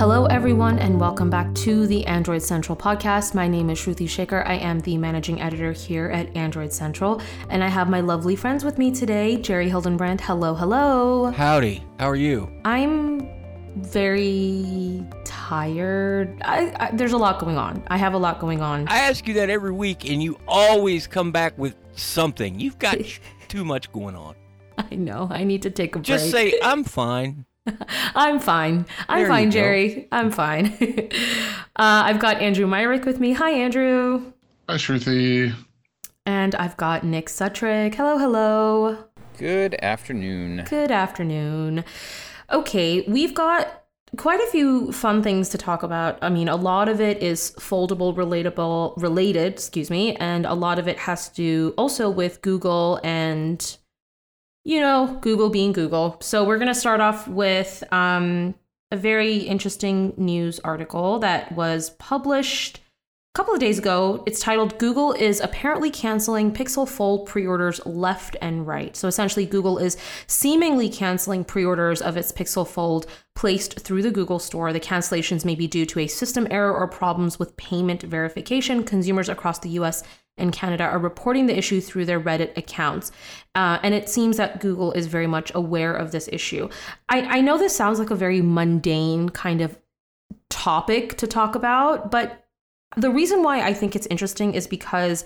Hello, everyone, and welcome back to the Android Central podcast. My name is Shruti Shekar. I am the managing editor here at Android Central, and I have my lovely friends with me today, Jerry Hildenbrand. Hello, hello. Howdy. How are you? I'm very tired. I, I, there's a lot going on. I have a lot going on. I ask you that every week, and you always come back with something. You've got too much going on. I know. I need to take a break. Just say, I'm fine. I'm fine. I'm There you fine, go. Jerry. I'm fine. uh, I've got Andrew Myrick with me. Hi, Andrew. Hi, Shruti. And I've got Nick Sutrich. Hello, hello. Good afternoon. Good afternoon. Okay, we've got quite a few fun things to talk about. I mean, a lot of it is foldable, relatable, related, excuse me, and a lot of it has to do also with Google and, you know, Google being Google. So we're going to start off with um, a very interesting news article that was published a couple of days ago. It's titled Google is apparently canceling Pixel Fold pre orders left and right. So essentially, Google is seemingly canceling pre orders of its Pixel Fold placed through the Google Store. The cancellations may be due to a system error or problems with payment verification. Consumers across the US and Canada are reporting the issue through their Reddit accounts. Uh, and it seems that Google is very much aware of this issue. I, I know this sounds like a very mundane kind of topic to talk about, but the reason why I think it's interesting is because,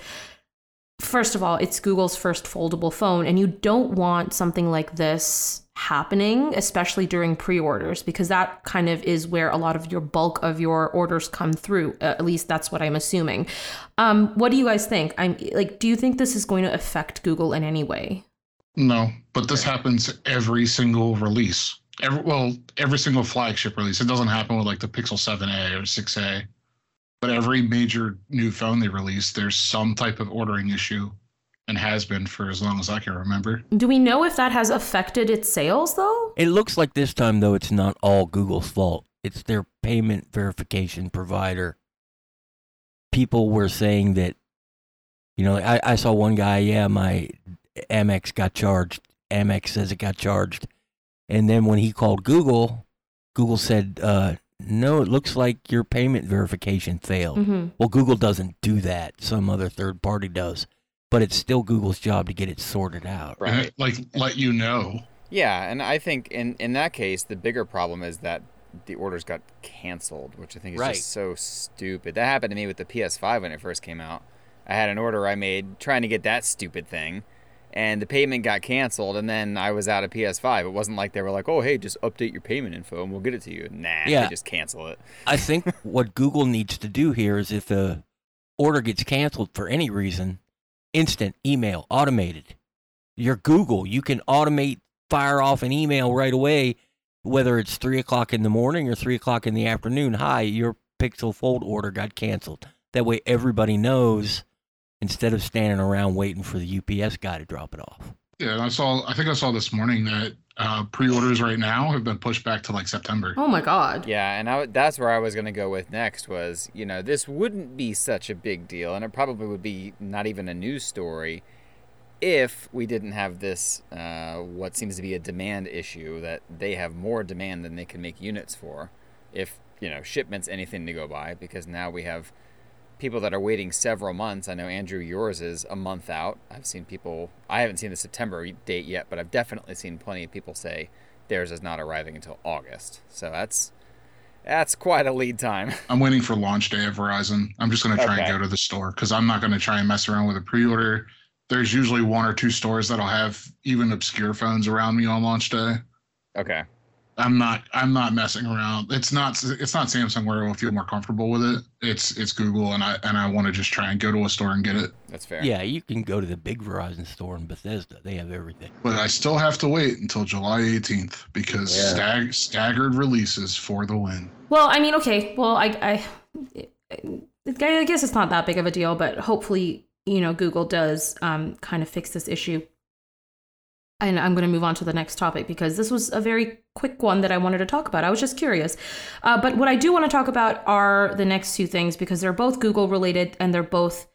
first of all, it's Google's first foldable phone, and you don't want something like this happening, especially during pre orders, because that kind of is where a lot of your bulk of your orders come through. Uh, at least that's what I'm assuming. Um, what do you guys think? I'm like, do you think this is going to affect Google in any way? No, but this happens every single release. Every, well, every single flagship release. It doesn't happen with like the Pixel 7a or 6a, but every major new phone they release, there's some type of ordering issue, and has been for as long as I can remember. Do we know if that has affected its sales though? It looks like this time, though, it's not all Google's fault. It's their payment verification provider. People were saying that, you know, I, I saw one guy, yeah, my Amex got charged. Amex says it got charged. And then when he called Google, Google said, uh, no, it looks like your payment verification failed. Mm-hmm. Well, Google doesn't do that. Some other third party does. But it's still Google's job to get it sorted out. Right. like let you know. Yeah, and I think in in that case, the bigger problem is that the orders got canceled, which I think is Right. just so stupid. That happened to me with the PS5 when it first came out. I had an order I made trying to get that stupid thing, and the payment got canceled, and then I was out of PS5. It wasn't like they were like, "Oh, hey, just update your payment info and we'll get it to you." Nah, Yeah. they just cancel it. I think what Google needs to do here is if a order gets canceled for any reason, instant email, automated. You're Google. You can automate, fire off an email right away, whether it's three o'clock in the morning or three o'clock in the afternoon. Hi, your Pixel Fold order got canceled. That way everybody knows instead of standing around waiting for the UPS guy to drop it off. Yeah, I saw. I think I saw this morning that uh, pre-orders right now have been pushed back to like September. Oh my God. Yeah, and I, w- that's where I was going to go with next was, you know, this wouldn't be such a big deal, and it probably would be not even a news story if we didn't have this, uh, what seems to be a demand issue, that they have more demand than they can make units for, if, you know, shipments anything to go by, because now we have people that are waiting several months. I know, Andrew, yours is a month out. I've seen people, I haven't seen the September date yet, but I've definitely seen plenty of people say theirs is not arriving until August. So that's that's quite a lead time. I'm waiting for launch day of Verizon. I'm just going to try Okay. and go to the store because I'm not going to try and mess around with a pre-order. There's usually one or two stores that'll have even obscure phones around me on launch day. Okay. I'm not. I'm not messing around. It's not. It's not Samsung where I will feel more comfortable with it. It's it's Google, and I and I want to just try and go to a store and get it. That's fair. Yeah, you can go to the big Verizon store in Bethesda. They have everything. But I still have to wait until July 18th because Yeah. stag, staggered releases for the win. Well, I mean, okay. Well, I, I, I guess it's not that big of a deal, but hopefully, you know, Google does um, kind of fix this issue. And I'm going to move on to the next topic because this was a very quick one that I wanted to talk about. I was just curious. Uh, but what I do want to talk about are the next two things because they're both Google related and they're both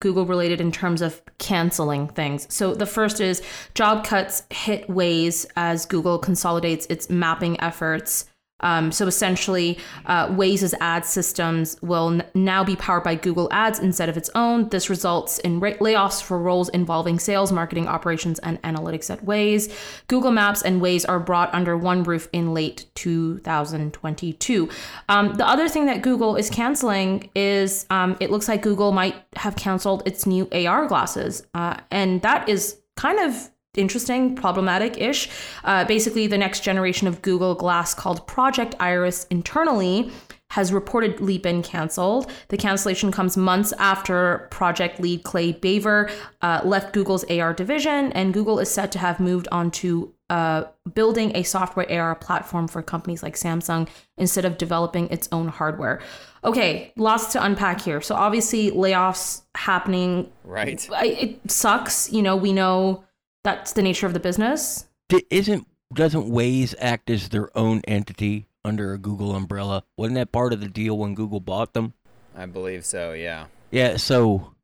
Google related in terms of canceling things. So the first is job cuts hit Waze as Google consolidates its mapping efforts Um, so essentially, uh, Waze's ad systems will n- now be powered by Google Ads instead of its own. This results in ra- layoffs for roles involving sales, marketing, operations, and analytics at Waze. Google Maps and Waze are brought under one roof in late 2022. Um, the other thing that Google is canceling is um, it looks like Google might have canceled its new AR glasses, uh, and that is kind of interesting, problematic ish. Uh, basically, the next generation of Google Glass called Project Iris internally has reportedly been canceled. The cancellation comes months after project lead Clay Bavor uh, left Google's AR division, and Google is said to have moved on to uh, building a software AR platform for companies like Samsung instead of developing its own hardware. Okay, lots to unpack here. So obviously, layoffs happening. Right. It sucks. You know, we know that's the nature of the business. Isn't doesn't Waze act as their own entity under a Google umbrella? Wasn't that part of the deal when Google bought them? I believe so. Yeah. Yeah, so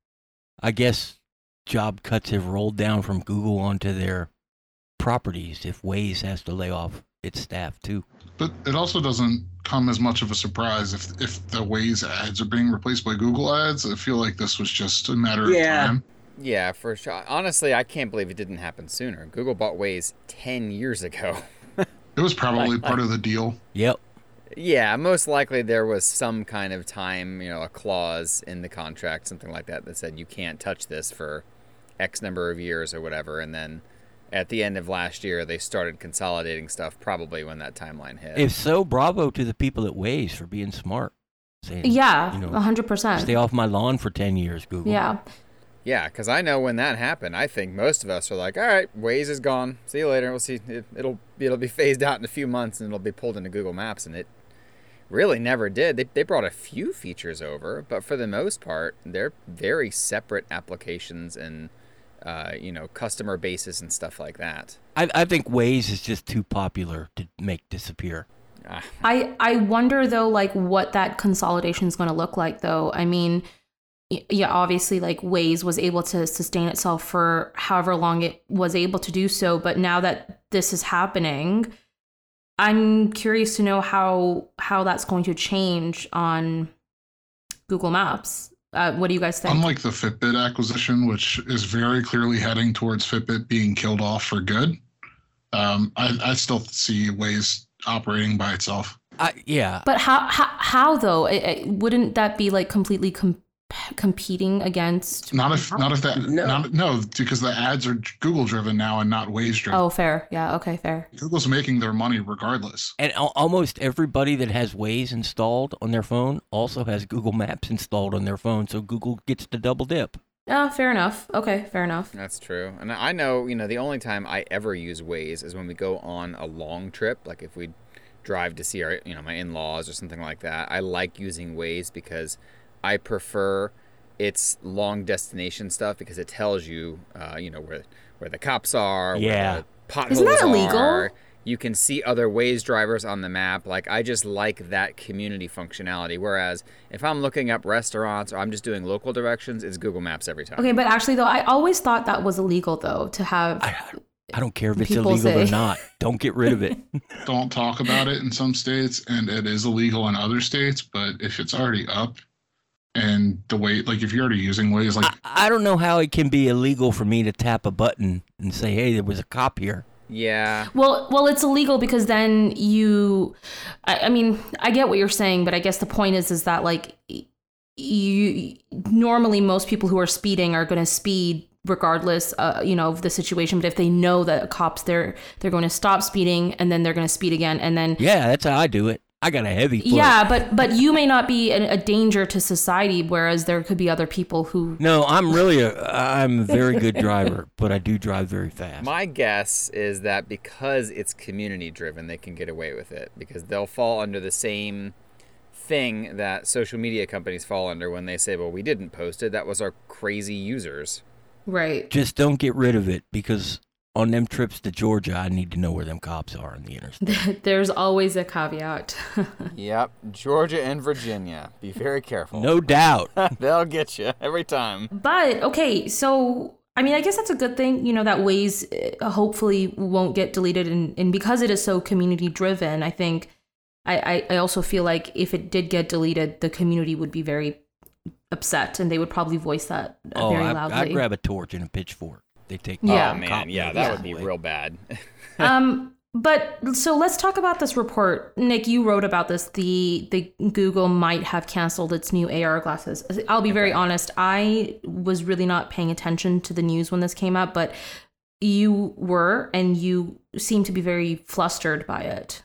I guess job cuts have rolled down from Google onto their properties if Waze has to lay off its staff too. But it also doesn't come as much of a surprise if if the Waze ads are being replaced by Google ads. I feel like this was just a matter Yeah. of time. Yeah, for sure. Honestly, I can't believe it didn't happen sooner. Google bought Waze 10 years ago. It was probably Like- part of the deal. Yep. Yeah, most likely there was some kind of time, you know, a clause in the contract, something like that, that said you can't touch this for X number of years or whatever. And then at the end of last year, they started consolidating stuff, probably when that timeline hit. If so, bravo to the people at Waze for being smart. Saying, Yeah, you know, a hundred percent. Stay off my lawn for 10 years, Google. Yeah. Yeah, because I know when that happened, I think most of us are like, all right, Waze is gone. See you later. We'll see. It, it'll it'll be phased out in a few months, and it'll be pulled into Google Maps, and it really never did. They, they brought a few features over, but for the most part, they're very separate applications and uh, you know customer bases and stuff like that. I, I think Waze is just too popular to make disappear. Ah, I I wonder though, like what that consolidation is going to look like. Though, I mean, y- yeah, obviously, like Waze was able to sustain itself for however long it was able to do so, but now that this is happening, I'm curious to know how how that's going to change on Google Maps. Uh, what do you guys think? Unlike the Fitbit acquisition, which is very clearly heading towards Fitbit being killed off for good, um, I, I still see Waze operating by itself. I, yeah. But how how, how though? It, it- wouldn't that be like completely com- competing against? Not if not if that No. not no because the ads are Google driven now and not Waze driven. Oh, fair. Yeah. Okay. Fair. Google's making their money regardless. And al- almost everybody that has Waze installed on their phone also has Google Maps installed on their phone, so Google gets to double dip. Yeah. Fair enough. Okay. Fair enough. That's true. And I know, you know, the only time I ever use Waze is when we go on a long trip, like if we drive to see our, you know, my in-laws or something like that. I like using Waze because I prefer its long destination stuff because it tells you, uh, you know, where where the cops are, Yeah. where the potholes Isn't that illegal? are. You can see other Waze drivers on the map. Like I just like that community functionality. Whereas if I'm looking up restaurants or I'm just doing local directions, it's Google Maps every time. Okay, but actually, though, I always thought that was illegal, though, to have. I, I don't care if it's People illegal or not. Don't get rid of it. Don't talk about it in some states, and it is illegal in other states. But if it's already up, and the way like if you're already using Waze like I, I don't know how it can be illegal for me to tap a button and say, "Hey, there was a cop here." Yeah. Well, well, it's illegal because then you. I, I mean, I get what you're saying, but I guess the point is, is that like you normally most people who are speeding are going to speed regardless, uh, you know, of the situation. But if they know that cops they're they're going to stop speeding, and then they're going to speed again, and then Yeah, that's how I do it. I got a heavy foot. Yeah, but but you may not be a, a danger to society, whereas there could be other people who. No, I'm really a I'm a very good driver, but I do drive very fast. My guess is that because it's community driven, they can get away with it because they'll fall under the same thing that social media companies fall under when they say, well, we didn't post it. That was our crazy users. Right. Just don't get rid of it because on them trips to Georgia, I need to know where them cops are on the interstate. There's always a caveat. Yep. Georgia and Virginia. Be very careful. No doubt. They'll get you every time. But okay, so I mean, I guess that's a good thing, you know, that Waze uh, hopefully won't get deleted, and, and because it is so community driven, I think I, I, I also feel like if it did get deleted, the community would be very upset and they would probably voice that Oh, very I, loudly. I grab a torch and a pitchfork. They take. Yeah. Oh man, yeah, that it would be real bad. um but so let's talk about this report. Nick you wrote about this. The the google might have canceled its new ar glasses. I'll be very honest. I was really not paying attention to the news when this came up but you were and you seem to be very flustered by it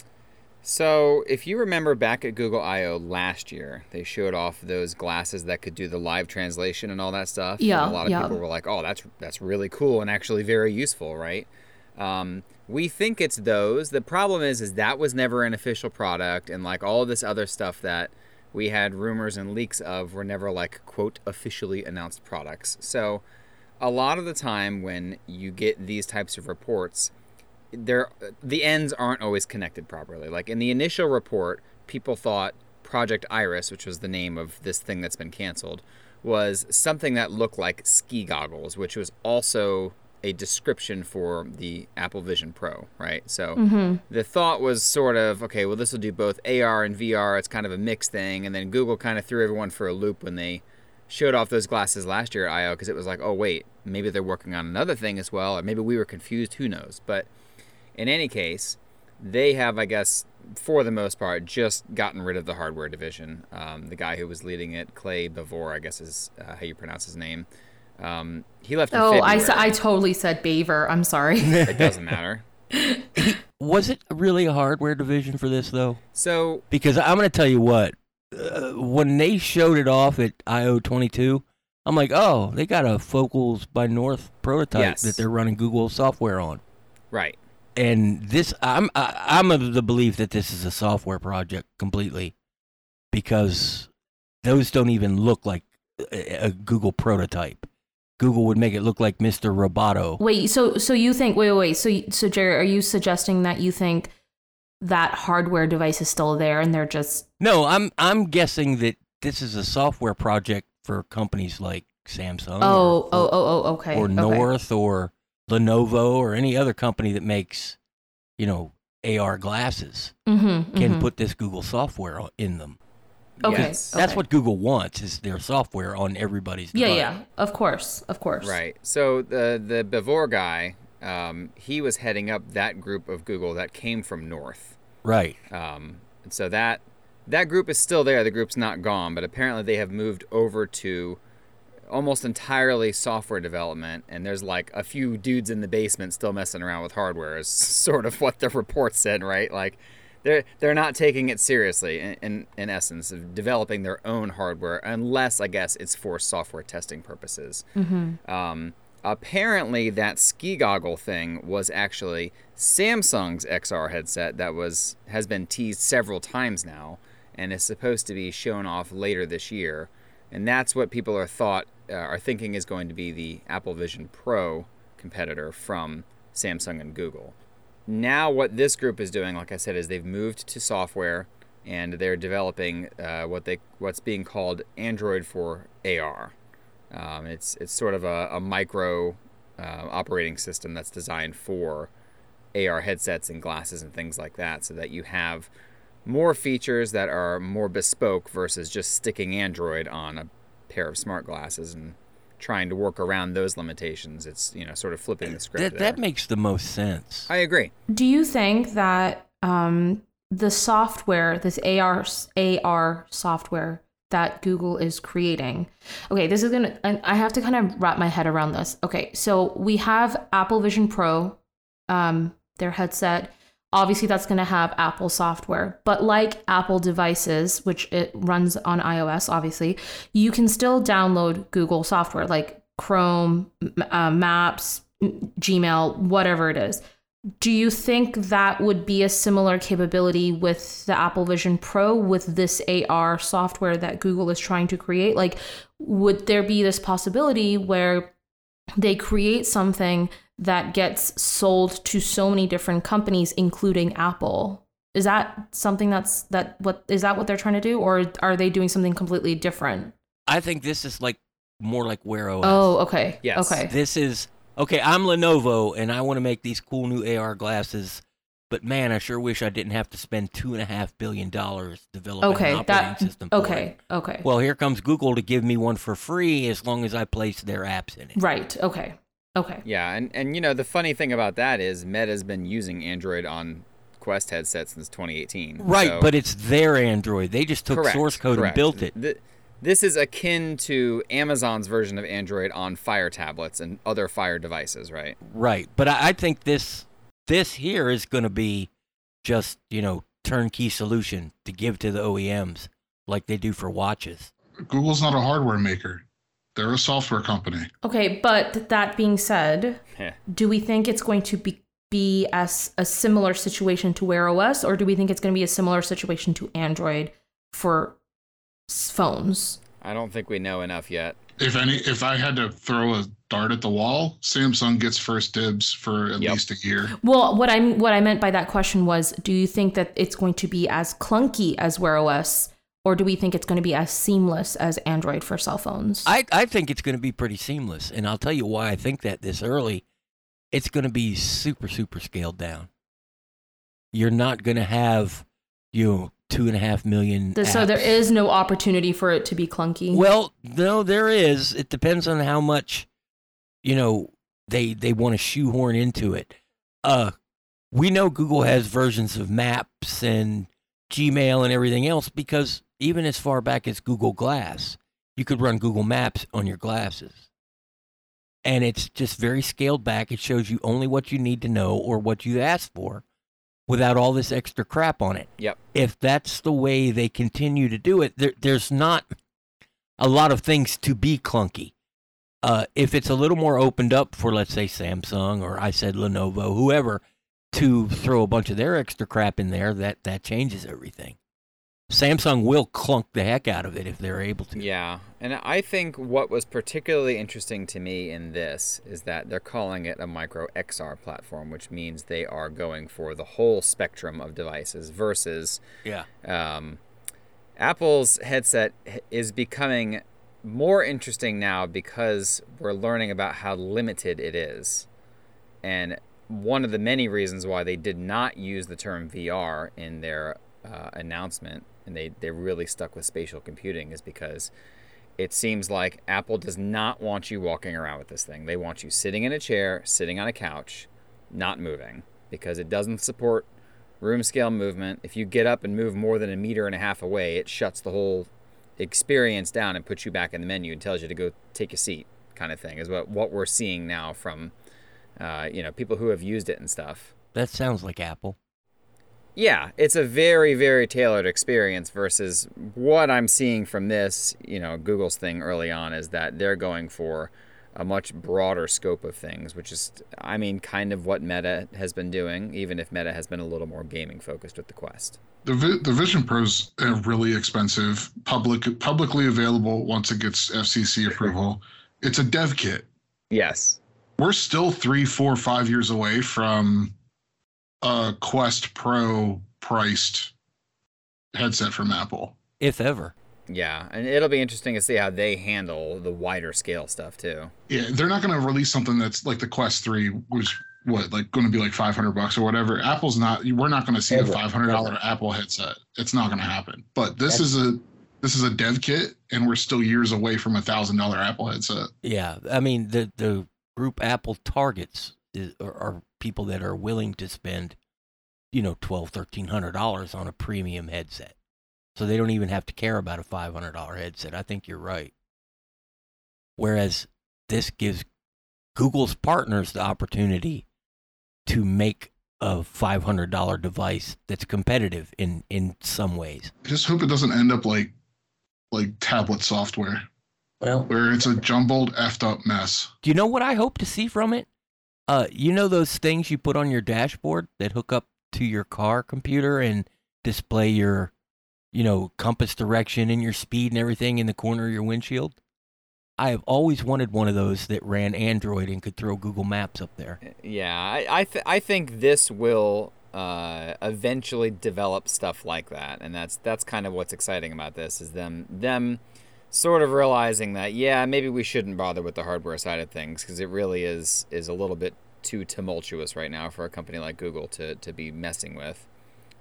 So, if you remember back at Google I/O last year, they showed off those glasses that could do the live translation and all that stuff. Yeah, and a lot of yeah. people were like, "Oh, that's that's really cool and actually very useful, right?" Um, we think it's those. The problem is, is that was never an official product, and like all this other stuff that we had rumors and leaks of were never like quote officially announced products. So, a lot of the time when you get these types of reports, there the ends aren't always connected properly. Like in the initial report, people thought Project Iris, which was the name of this thing that's been canceled, was something that looked like ski goggles, which was also a description for the Apple Vision Pro, right? So mm-hmm. the thought was sort of, okay, well this will do both AR and VR. It's kind of a mixed thing, and then Google kind of threw everyone for a loop when they showed off those glasses last year at I/O because it was like, oh wait, maybe they're working on another thing as well, or maybe we were confused. Who knows? But in any case, they have, I guess, for the most part, just gotten rid of the hardware division. Um, the guy who was leading it, Clay Bavor, I guess is uh, how you pronounce his name. Um, he left. In oh I, February. I totally said beaver i'm sorry It doesn't matter. Was it really a hardware division for this though? So Because I'm going to tell you what, uh, when they showed it off at I/O 22, I'm like, oh, they got a Focals by North prototype Yes. that they're running Google software on. right, And this, I'm I, I'm of the belief that this is a software project completely, because those don't even look like a, a Google prototype. Google would make it look like Mr. Roboto. wait so so you think wait wait wait so so jerry are you suggesting that you think that hardware device is still there and they're just No, I'm I'm guessing that this is a software project for companies like Samsung. oh or, oh oh oh okay or okay. North or Lenovo or any other company that makes, you know, AR glasses mm-hmm, can mhm. put this Google software in them. Okay. Yes. That's Okay. what Google wants is their software on everybody's Yeah, device. yeah, of course, of course. Right. So the the Bavor guy, um, he was heading up that group of Google that came from North. Right. Um, and so that that group is still there. The group's not gone, but apparently they have moved over to almost entirely software development. And there's like a few dudes in the basement still messing around with hardware. Is sort of what the report said, right? Like they're they're not taking it seriously in, in in essence of developing their own hardware, unless I guess it's for software testing purposes. Um, apparently, that ski goggle thing was actually Samsung's XR headset that was has been teased several times now, and is supposed to be shown off later this year. And that's what people are thought uh, are thinking is going to be the Apple Vision Pro competitor from Samsung and Google. Now, what this group is doing, like I said, is they've moved to software and they're developing uh, what they what's being called Android for AR. Um, it's it's sort of a, a micro uh, operating system that's designed for AR headsets and glasses and things like that, so that you have more features that are more bespoke versus just sticking Android on a pair of smart glasses and trying to work around those limitations. It's you know sort of flipping the script. That there. that makes the most sense. I agree. Do you think that um, the software, this AR AR software that Google is creating, okay, this is gonna, and I have to kind of wrap my head around this. Okay, so we have Apple Vision Pro, um, their headset. Obviously, that's going to have Apple software, but like Apple devices, which it runs on iOS, obviously, you can still download Google software like Chrome, uh, Maps, Gmail, whatever it is. Do you think that would be a similar capability with the Apple Vision Pro with this AR software that Google is trying to create? Like, would there be this possibility where they create something that gets sold to so many different companies, including Apple? Is that something that's that what is that what they're trying to do, or are they doing something completely different? I think this is like more like Wear OS. Oh, okay. Yes. Okay. This is okay. I'm Lenovo, and I want to make these cool new AR glasses But man, I sure wish I didn't have to spend two and a half billion dollars developing Okay, an operating that system. for okay, it. okay. Well, here comes Google to give me one for free as long as I place their apps in it. right, okay. Okay. Yeah, and, and you know the funny thing about that is Meta's been using Android on Quest headsets since 2018. Right, so- but it's their Android. They just took Correct, source code correct. and built it. Th- this is akin to Amazon's version of Android on Fire tablets and other Fire devices, right? Right, but I, I think this this here is going to be just you know turnkey solution to give to the OEMs like they do for watches. Google's not a hardware maker; they're a software company. Okay, but that being said, Heh. do we think it's going to be be as a similar situation to Wear OS, or do we think it's going to be a similar situation to Android for phones? I don't think we know enough yet. If any, if I had to throw a dart at the wall, Samsung gets first dibs for at Yep. least a year. Well, what I what I meant by that question was, do you think that it's going to be as clunky as Wear OS, or do we think it's going to be as seamless as Android for cell phones? I I think it's going to be pretty seamless, and I'll tell you why I think that this early. It's going to be super super scaled down. You're not going to have you know, two and a half million. The- so there is no opportunity for it to be clunky. Well, no, there is. It depends on how much, you know, they they want to shoehorn into it. Uh, we know Google has versions of Maps and Gmail and everything else because even as far back as Google Glass, you could run Google Maps on your glasses. And it's just very scaled back. It shows you only what you need to know or what you asked for without all this extra crap on it Yep. if that's the way they continue to do it, there, there's not a lot of things to be clunky. Uh, if it's a little more opened up for, let's say, Samsung or I said Lenovo, whoever, to throw a bunch of their extra crap in there, that that changes everything. Samsung will clunk the heck out of it if they're able to. Yeah, and I think what was particularly interesting to me in this is that they're calling it a micro XR platform, which means they are going for the whole spectrum of devices versus Yeah. um, Apple's headset is becoming more interesting now because we're learning about how limited it is. And one of the many reasons why they did not use the term VR in their uh, announcement and they, they really stuck with spatial computing is because it seems like Apple does not want you walking around with this thing. They want you sitting in a chair, sitting on a couch, not moving because it doesn't support room scale movement. If you get up and move more than a meter and a half away, it shuts the whole experience down and puts you back in the menu and tells you to go take a seat, kind of thing. Is what what we're seeing now from, uh, you know, people who have used it and stuff. That sounds like Apple. Yeah, it's a very very tailored experience versus what I'm seeing from this. You know, Google's thing early on is that they're going for a much broader scope of things, which is, I mean, kind of what Meta has been doing, even if Meta has been a little more gaming focused with the Quest. The Vi- the Vision Pro's really expensive, public publicly available once it gets FCC approval. It's a dev kit. Yes. We're still three, four, five years away from a Quest Pro priced headset from Apple. If ever. Yeah, and it'll be interesting to see how they handle the wider scale stuff too. Yeah, they're not going to release something that's like the Quest Three, which what like going to be like five hundred bucks or whatever. Apple's not. We're not going to see Ever, a five hundred dollar. Apple headset. It's not going to happen. But this is a this is a dev kit, and we're still years away from a thousand dollar Apple headset. Yeah, I mean the the group Apple targets is, are, are people that are willing to spend, you know, twelve, thirteen hundred dollars on a premium headset, so they don't even have to care about a five hundred dollar headset. I think you're right. Whereas this gives Google's partners the opportunity to make a five hundred dollar device that's competitive in in some ways. I just hope it doesn't end up like like tablet software, Well, where it's a jumbled, effed up mess. Do you know what I hope to see from it? Uh, you know those things you put on your dashboard that hook up to your car computer and display your, you know, compass direction and your speed and everything in the corner of your windshield? I have always wanted one of those that ran Android and could throw Google Maps up there. Yeah, I I, th- I think this will uh, eventually develop stuff like that, and that's that's kind of what's exciting about this is them them sort of realizing that yeah maybe we shouldn't bother with the hardware side of things because it really is is a little bit too tumultuous right now for a company like Google to to be messing with,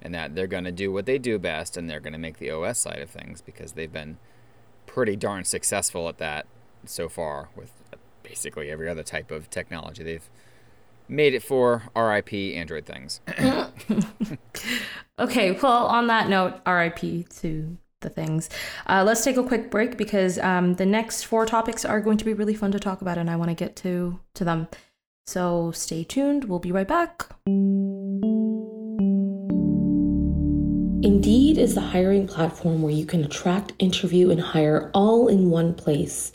and that they're going to do what they do best, and they're going to make the OS side of things because they've been pretty darn successful at that so far with basically every other type of technology they've made it for RIP Android things. okay, well, on that note, RIP to the things. Uh, let's take a quick break because um, the next four topics are going to be really fun to talk about, and I want to get to to them. So stay tuned. We'll be right back. Indeed is the hiring platform where you can attract, interview, and hire all in one place.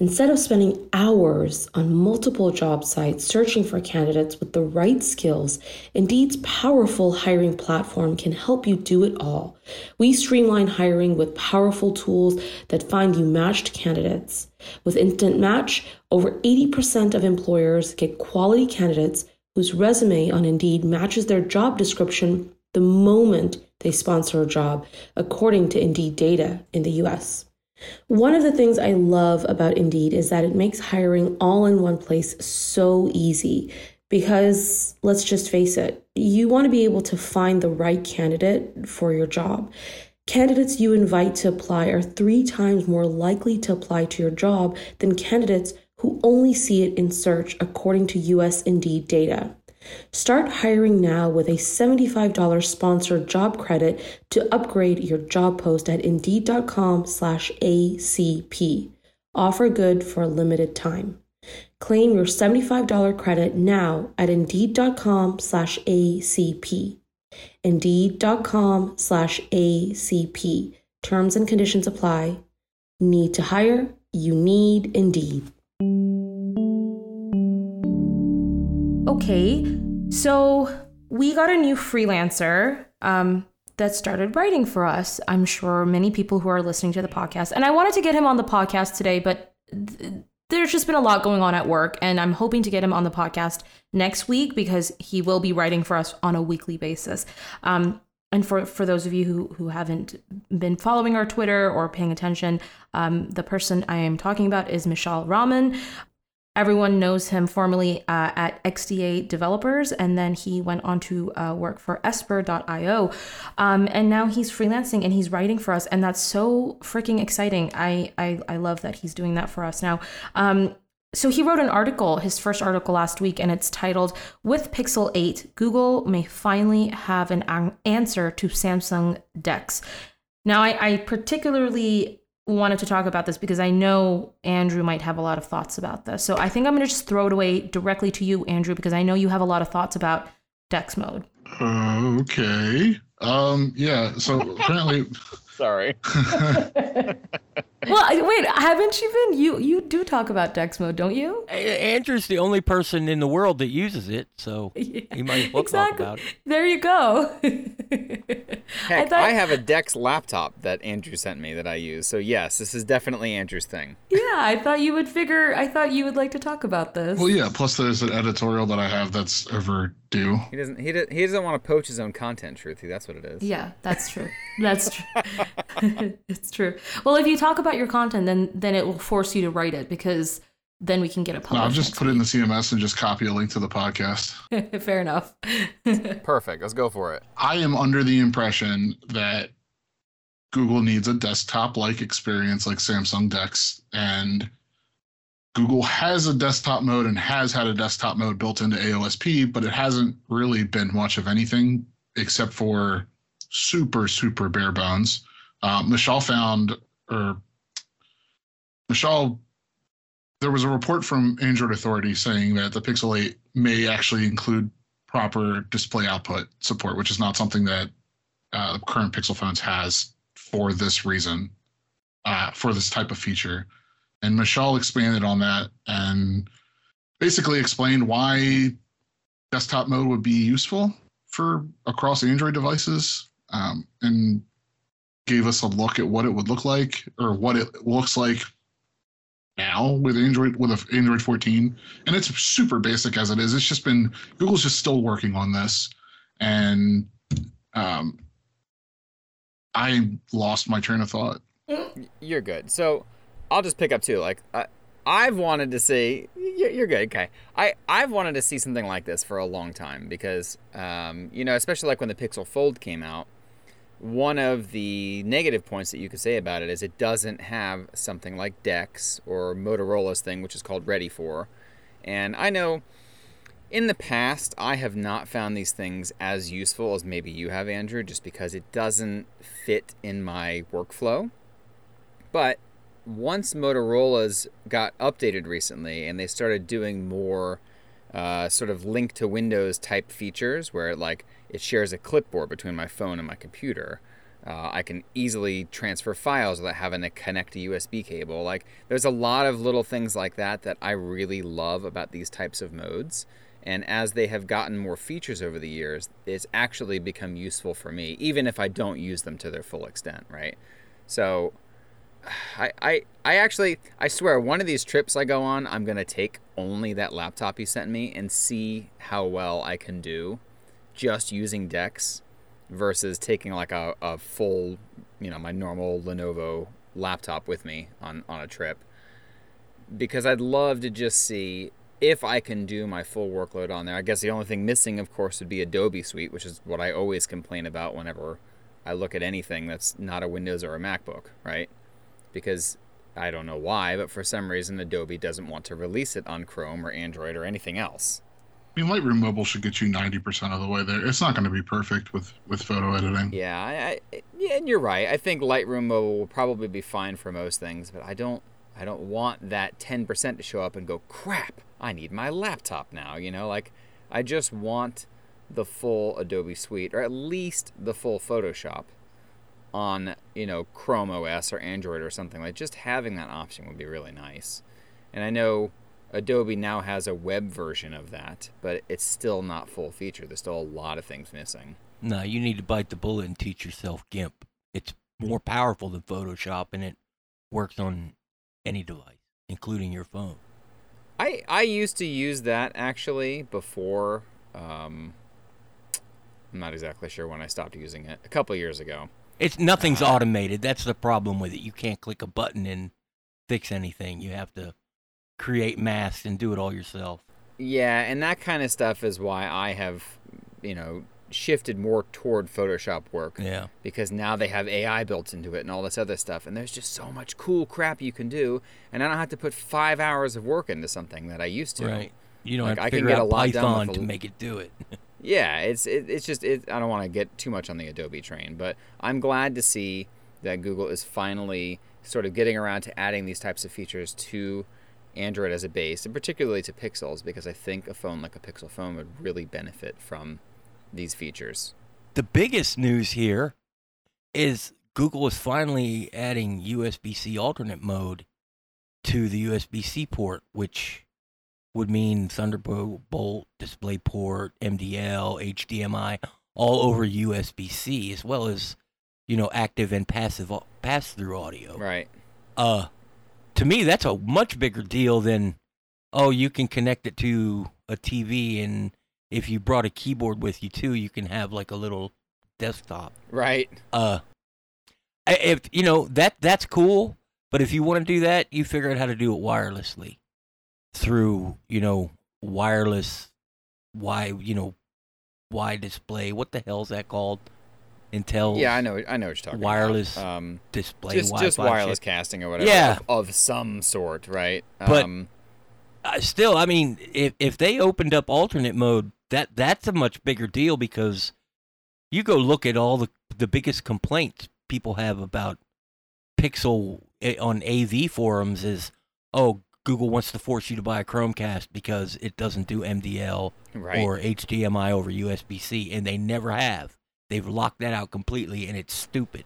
Instead of spending hours on multiple job sites searching for candidates with the right skills, Indeed's powerful hiring platform can help you do it all. We streamline hiring with powerful tools that find you matched candidates. With Instant Match, over 80% of employers get quality candidates whose resume on Indeed matches their job description the moment they sponsor a job, according to Indeed data in the US. One of the things I love about Indeed is that it makes hiring all in one place so easy. Because let's just face it, you want to be able to find the right candidate for your job. Candidates you invite to apply are three times more likely to apply to your job than candidates who only see it in search, according to US Indeed data. Start hiring now with a $75 sponsored job credit to upgrade your job post at indeed.com slash ACP. Offer good for a limited time. Claim your $75 credit now at indeed.com slash ACP. Indeed.com slash ACP. Terms and conditions apply. Need to hire? You need Indeed. Okay, so we got a new freelancer um, that started writing for us. I'm sure many people who are listening to the podcast, and I wanted to get him on the podcast today, but th- there's just been a lot going on at work, and I'm hoping to get him on the podcast next week because he will be writing for us on a weekly basis. Um, and for, for those of you who, who haven't been following our Twitter or paying attention, um, the person I am talking about is Mishaal Rahman. Everyone knows him formerly uh, at XDA Developers, and then he went on to uh, work for Esper.io. Um, and now he's freelancing and he's writing for us, and that's so freaking exciting. I, I, I love that he's doing that for us now. Um, so he wrote an article, his first article last week, and it's titled With Pixel 8, Google may finally have an answer to Samsung DeX. Now, I, I particularly wanted to talk about this because I know Andrew might have a lot of thoughts about this. So I think I'm going to just throw it away directly to you, Andrew, because I know you have a lot of thoughts about DeX mode. Okay. Um. Yeah. So apparently. Sorry. well, wait, haven't you been? You you do talk about DeX mode, don't you? Andrew's the only person in the world that uses it, so yeah, he might well exactly. talk about it. There you go. Heck, I, thought... I, have a DeX laptop that Andrew sent me that I use. So yes, this is definitely Andrew's thing. Yeah, I thought you would figure. I thought you would like to talk about this. Well, yeah. Plus, there's an editorial that I have that's overdue. He doesn't. He, does, he doesn't want to poach his own content. Truthy, that's what it is. Yeah, that's true. That's true. it's true. Well, if you talk about your content, then then it will force you to write it because then we can get it published. No, I'll just put it in the CMS and just copy a link to the podcast. Fair enough. Perfect. Let's go for it. I am under the impression that Google needs a desktop like experience like Samsung DeX. And Google has a desktop mode and has had a desktop mode built into AOSP, but it hasn't really been much of anything except for super, super bare bones. Uh, Mishaal found, or Mishaal there was a report from Android Authority saying that the Pixel 8 may actually include proper display output support, which is not something that uh, current Pixel phones has for this reason, uh, for this type of feature. And Mishaal expanded on that and basically explained why desktop mode would be useful for across Android devices, um, and gave us a look at what it would look like or what it looks like now with Android with a Android 14, and it's super basic as it is. It's just been Google's just still working on this, and um, I lost my train of thought. You're good. So I'll just pick up too. Like I, I've wanted to see. You're, you're good. Okay. I I've wanted to see something like this for a long time because, um, you know, especially like when the Pixel Fold came out. One of the negative points that you could say about it is it doesn't have something like DeX or Motorola's thing, which is called Ready for. And I know in the past, I have not found these things as useful as maybe you have, Andrew, just because it doesn't fit in my workflow. But once Motorola's got updated recently and they started doing more uh, sort of link to Windows type features where it, like it shares a clipboard between my phone and my computer. Uh, I can easily transfer files without having to connect a USB cable. Like, there's a lot of little things like that that I really love about these types of modes. And as they have gotten more features over the years, it's actually become useful for me, even if I don't use them to their full extent, right? So I, I, I actually, I swear, one of these trips I go on, I'm going to take only that laptop you sent me and see how well I can do just using DeX versus taking like a, a full, you know, my normal Lenovo laptop with me on, on a trip. Because I'd love to just see if I can do my full workload on there. I guess the only thing missing, of course, would be Adobe Suite, which is what I always complain about whenever I look at anything that's not a Windows or a MacBook, right? Because I don't know why, but for some reason Adobe doesn't want to release it on Chrome or Android or anything else. I mean, Lightroom Mobile should get you ninety percent of the way there. It's not going to be perfect with with photo editing. Yeah, I, I, yeah, and you're right. I think Lightroom Mobile will probably be fine for most things, but I don't, I don't want that ten percent to show up and go, crap. I need my laptop now. You know, like I just want the full Adobe Suite, or at least the full Photoshop, on you know Chrome OS or Android or something like. Just having that option would be really nice. And I know Adobe now has a web version of that, but it's still not full feature. There's still a lot of things missing. No, you need to bite the bullet and teach yourself GIMP. It's more powerful than Photoshop, and it works on any device, including your phone. I I used to use that actually before. Um, I'm not exactly sure when I stopped using it. A couple years ago. It's nothing's Uh, automated. That's the problem with it. You can't click a button and fix anything. You have to create masks and do it all yourself. Yeah, and that kind of stuff is why I have, you know, shifted more toward Photoshop work Yeah. because now they have AI built into it and all this other stuff, and there's just so much cool crap you can do, and I don't have to put five hours of work into something that I used to. Right. You don't Like, have I to can figure get out a lot done Python with a to make it do it. Yeah, it's it, it's just it, I don't want to get too much on the Adobe train, but I'm glad to see that Google is finally sort of getting around to adding these types of features to Android as a base, and particularly to Pixels, because I think a phone like a Pixel phone would really benefit from these features. the biggest news here is Google is finally adding USB-C alternate mode to the USB-C port, which would mean Thunderbolt, DisplayPort, MDL, HDMI, all over USB-C, as well as you know active and passive pass-through audio. Right. Uh, to me, that's a much bigger deal than oh, you can connect it to a TV, and if you brought a keyboard with you too, you can have like a little desktop. Right. Uh, if you know that that's cool, but if you want to do that, you figure out how to do it wirelessly through you know wireless, why you know, wide display. What the hell's that called? Intel. Yeah, I know. I know what you're talking Wireless about. Um, display. just just wireless casting or whatever. Yeah. Of, of some sort, right? But- um, still, I mean, if if they opened up alternate mode, that that's a much bigger deal because you go look at all the the biggest complaints people have about Pixel on AV forums is, oh, Google wants to force you to buy a Chromecast because it doesn't do MDL right. or HDMI over USB C, and they never have. They've locked that out completely, and it's stupid.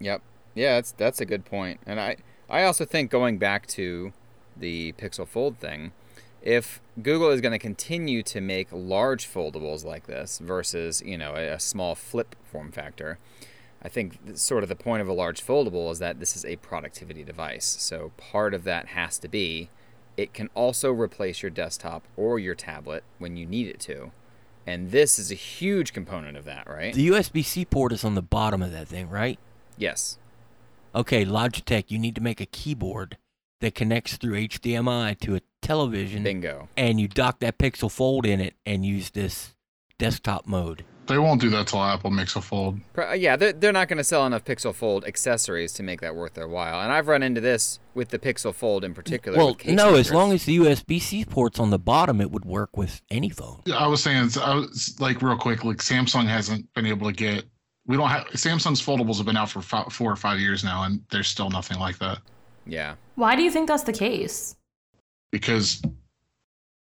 Yep. Yeah, that's that's a good point. And I I also think going back to the Pixel Fold thing, if Google is going to continue to make large foldables like this versus, you know, a, a small flip form factor, I think sort of the point of a large foldable is that this is a productivity device. So part of that has to be it can also replace your desktop or your tablet when you need it to. And this is a huge component of that, right? The USB C port is on the bottom of that thing, right? yes. okay, Logitech, you need to make a keyboard that connects through HDMI to a television, Bingo. and you dock that Pixel Fold in it and use this desktop mode. They won't do that till Apple makes a fold. Uh, Yeah, they're, they're not going to sell enough Pixel Fold accessories to make that worth their while. And I've run into this with the Pixel Fold in particular. Well, with case no, as long as the USB-C port's on the bottom, it would work with any phone. I was saying, I was like real quick, like Samsung hasn't been able to get. We don't have Samsung's foldables have been out for fi- four or five years now, and there's still nothing like that Yeah. Why do you think that's the case? because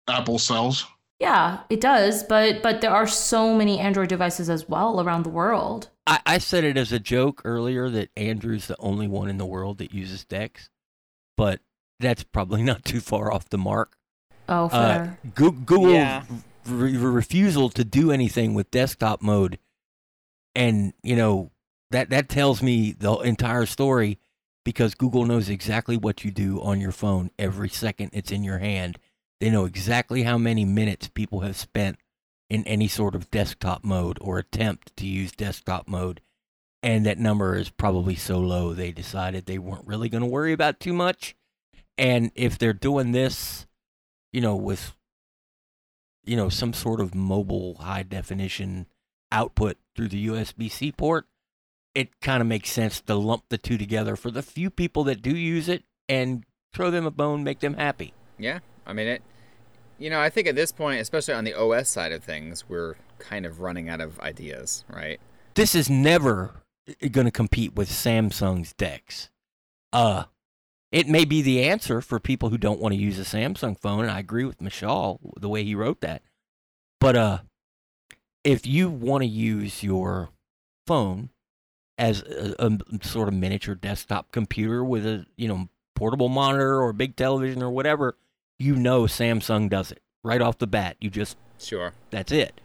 Apple sells. Yeah, it does, but but there are so many Android devices as well around the world. I, I said it as a joke earlier that Andrew's the only one in the world that uses DeX, but that's probably not too far off the mark. Oh, Uh, fair. Goo- Google's Yeah. re- refusal to do anything with desktop mode, and you know that that tells me the entire story because Google knows exactly what you do on your phone every second it's in your hand. They know exactly how many minutes people have spent in any sort of desktop mode or attempt to use desktop mode. And that number is probably so low they decided they weren't really going to worry about too much. And if they're doing this, you know, with you know, some sort of mobile high definition output through the USB C port, it kind of makes sense to lump the two together for the few people that do use it and throw them a bone, make them happy. Yeah. I mean, it. You know, I think at this point, especially on the OS side of things, we're kind of running out of ideas, right? This is never going to compete with Samsung's DeX. Uh, it may be the answer for people who don't want to use a Samsung phone, and I agree with Mishaal the way he wrote that. But uh, if you want to use your phone as a, a sort of miniature desktop computer with a you know portable monitor or big television or whatever, you know Samsung does it right off the bat. You just Sure. that's it.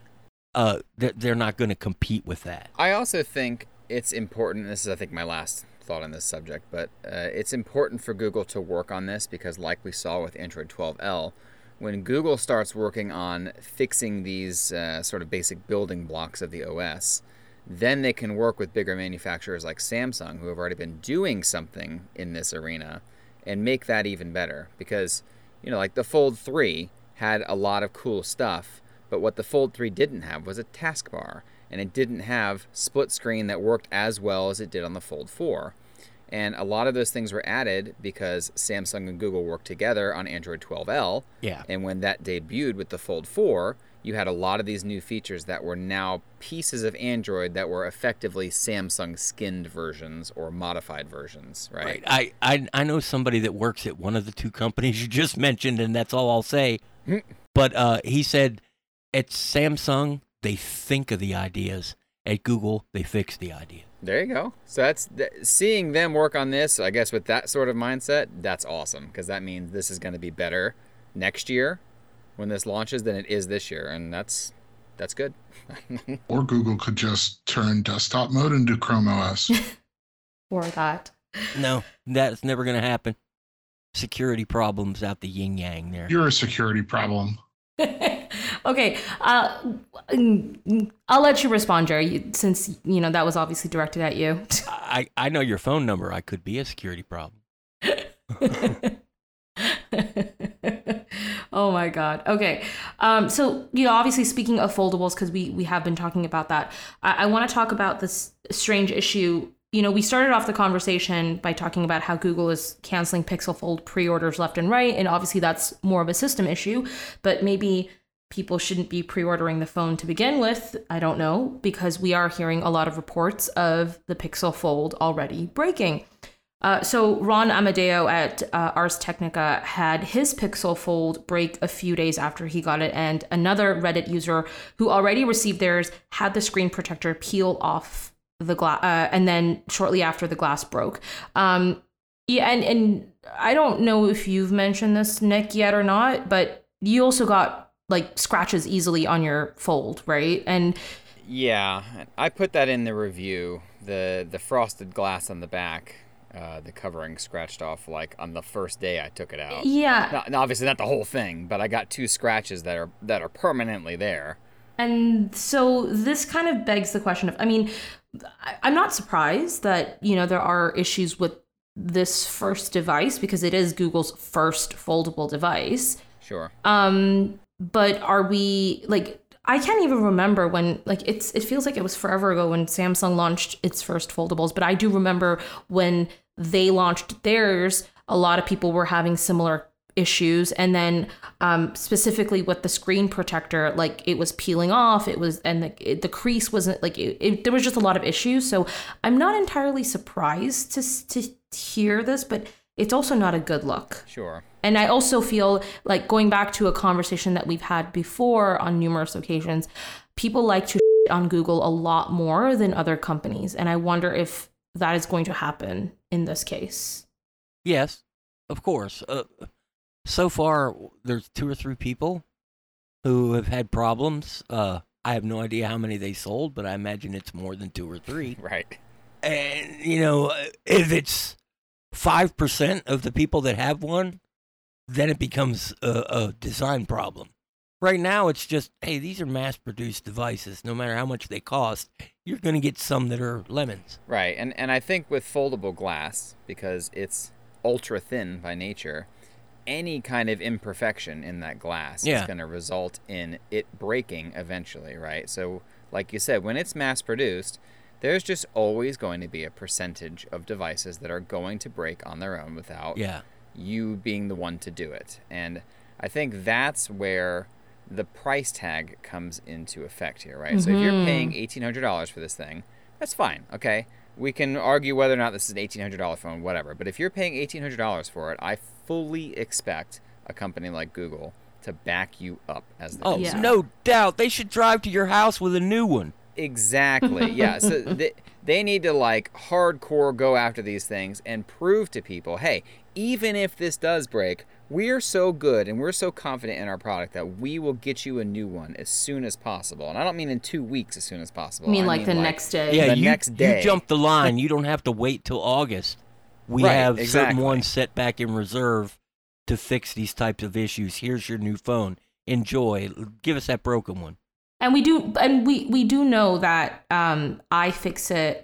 Uh, they're, they're not going to compete with that. I also think it's important. This is, I think, my last thought on this subject, but uh, it's important for Google to work on this because, like we saw with Android 12L, when Google starts working on fixing these uh, sort of basic building blocks of the OS, then they can work with bigger manufacturers like Samsung, who have already been doing something in this arena, and make that even better. Because, you know, like the Fold 3 had a lot of cool stuff, but what the Fold 3 didn't have was a taskbar, and it didn't have split screen that worked as well as it did on the Fold 4. And a lot of those things were added because Samsung and Google worked together on Android 12L. Yeah. And when that debuted with the Fold 4, you had a lot of these new features that were now pieces of Android that were effectively Samsung skinned versions or modified versions, right? Right. I, I I know somebody that works at one of the two companies you just mentioned, and that's all I'll say. but uh, he said at Samsung they think of the ideas. At Google they fix the idea. There you go. So that's th- seeing them work on this, I guess, with that sort of mindset, that's awesome because that means this is going to be better next year when this launches than it is this year, and that's that's good. Or Google could just turn desktop mode into Chrome OS. Or that. No, that's never going to happen. Security problems out the yin yang there. You're a security problem. okay, uh, I'll let you respond, Jerry, since you know that was obviously directed at you. I I know your phone number. I could be a security problem. Oh my god. Okay. Um, so you know, obviously speaking of foldables, because we we have been talking about that. I, I want to talk about this strange issue. You know, we started off the conversation by talking about how Google is canceling Pixel Fold pre-orders left and right, and obviously that's more of a system issue. But maybe people shouldn't be pre-ordering the phone to begin with. I don't know because we are hearing a lot of reports of the Pixel Fold already breaking. Uh, so Ron Amadeo at uh, Ars Technica had his Pixel Fold break a few days after he got it, and another Reddit user who already received theirs had the screen protector peel off the glass, uh, and then shortly after the glass broke. Um, yeah, and and I don't know if you've mentioned this Nick yet or not, but you also got like scratches easily on your Fold, right? And Yeah, I put that in the review. The the frosted glass on the back, uh, the covering scratched off like on the first day I took it out. yeah, Not, obviously not the whole thing, but I got two scratches that are that are permanently there. And so this kind of begs the question of I mean, I'm not surprised that, you know, there are issues with this first device because it is Google's first foldable device. Sure. Um, but are we like I can't even remember when like it's it feels like it was forever ago when Samsung launched its first foldables, but I do remember when they launched theirs, a lot of people were having similar issues. And then um, specifically with the screen protector like it was peeling off it was and the, it, the crease wasn't like it, it, there was just a lot of issues. So i'm not entirely surprised to, to hear this but it's also not a good look Sure. and I also feel like going back to a conversation that we've had before on numerous occasions, people like to shit on Google a lot more than other companies. And I wonder if that is going to happen in this case. Yes, of course. Uh, so far, there's two or three people who have had problems. Uh, I have no idea how many they sold, but I imagine it's more than two or three. Right. And, you know, if it's 5% of the people that have one, then it becomes a, a design problem. Right now, it's just, hey, these are mass produced devices. No matter how much they cost, you're going to get some that are lemons. Right. And and I think with foldable glass, because it's ultra thin by nature, any kind of imperfection in that glass Yeah. is going to result in it breaking eventually, right? So, like you said, when it's mass produced, there's just always going to be a percentage of devices that are going to break on their own without Yeah. you being the one to do it. And I think that's where the price tag comes into effect here, right? So if you're mm-hmm. paying $1,800 for this thing, that's fine, okay? We can argue whether or not this is an $1,800 phone, whatever. But if you're paying $1,800 for it, I fully expect a company like Google to back you up as the Oh, Yeah. no doubt. They should drive to your house with a new one. Exactly. Yeah. So they, they need to like hardcore go after these things and prove to people, hey, even if this does break, we're so good and we're so confident in our product that we will get you a new one as soon as possible. And I don't mean in two weeks as soon as possible. I mean, like the next day. Yeah, the you, next day. you jump the line. you don't have to wait till August. We Right, have certain ones set back in reserve to fix these types of issues. Here's your new phone. Enjoy. Give us that broken one. And we do, and we we do know that um, iFixit,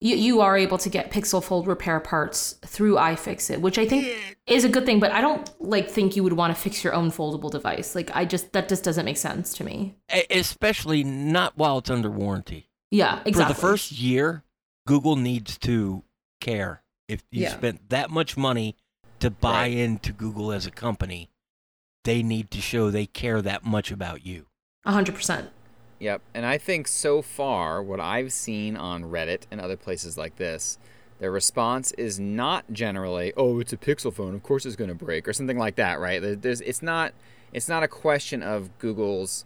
you you are able to get Pixel Fold repair parts through iFixit, which I think is a good thing. But I don't like think you would want to fix your own foldable device. Like I just that just doesn't make sense to me. Especially not while it's under warranty. Yeah, exactly. For the first year, Google needs to care. If you Yeah. spent that much money to buy Right. into Google as a company, they need to show they care that much about you. Hundred percent. Yep. And I think so far, what I've seen on Reddit and other places like this, their response is not generally, "Oh, it's a Pixel phone. Of course it's going to break," or something like that, right? There's, it's not, it's not a question of Google's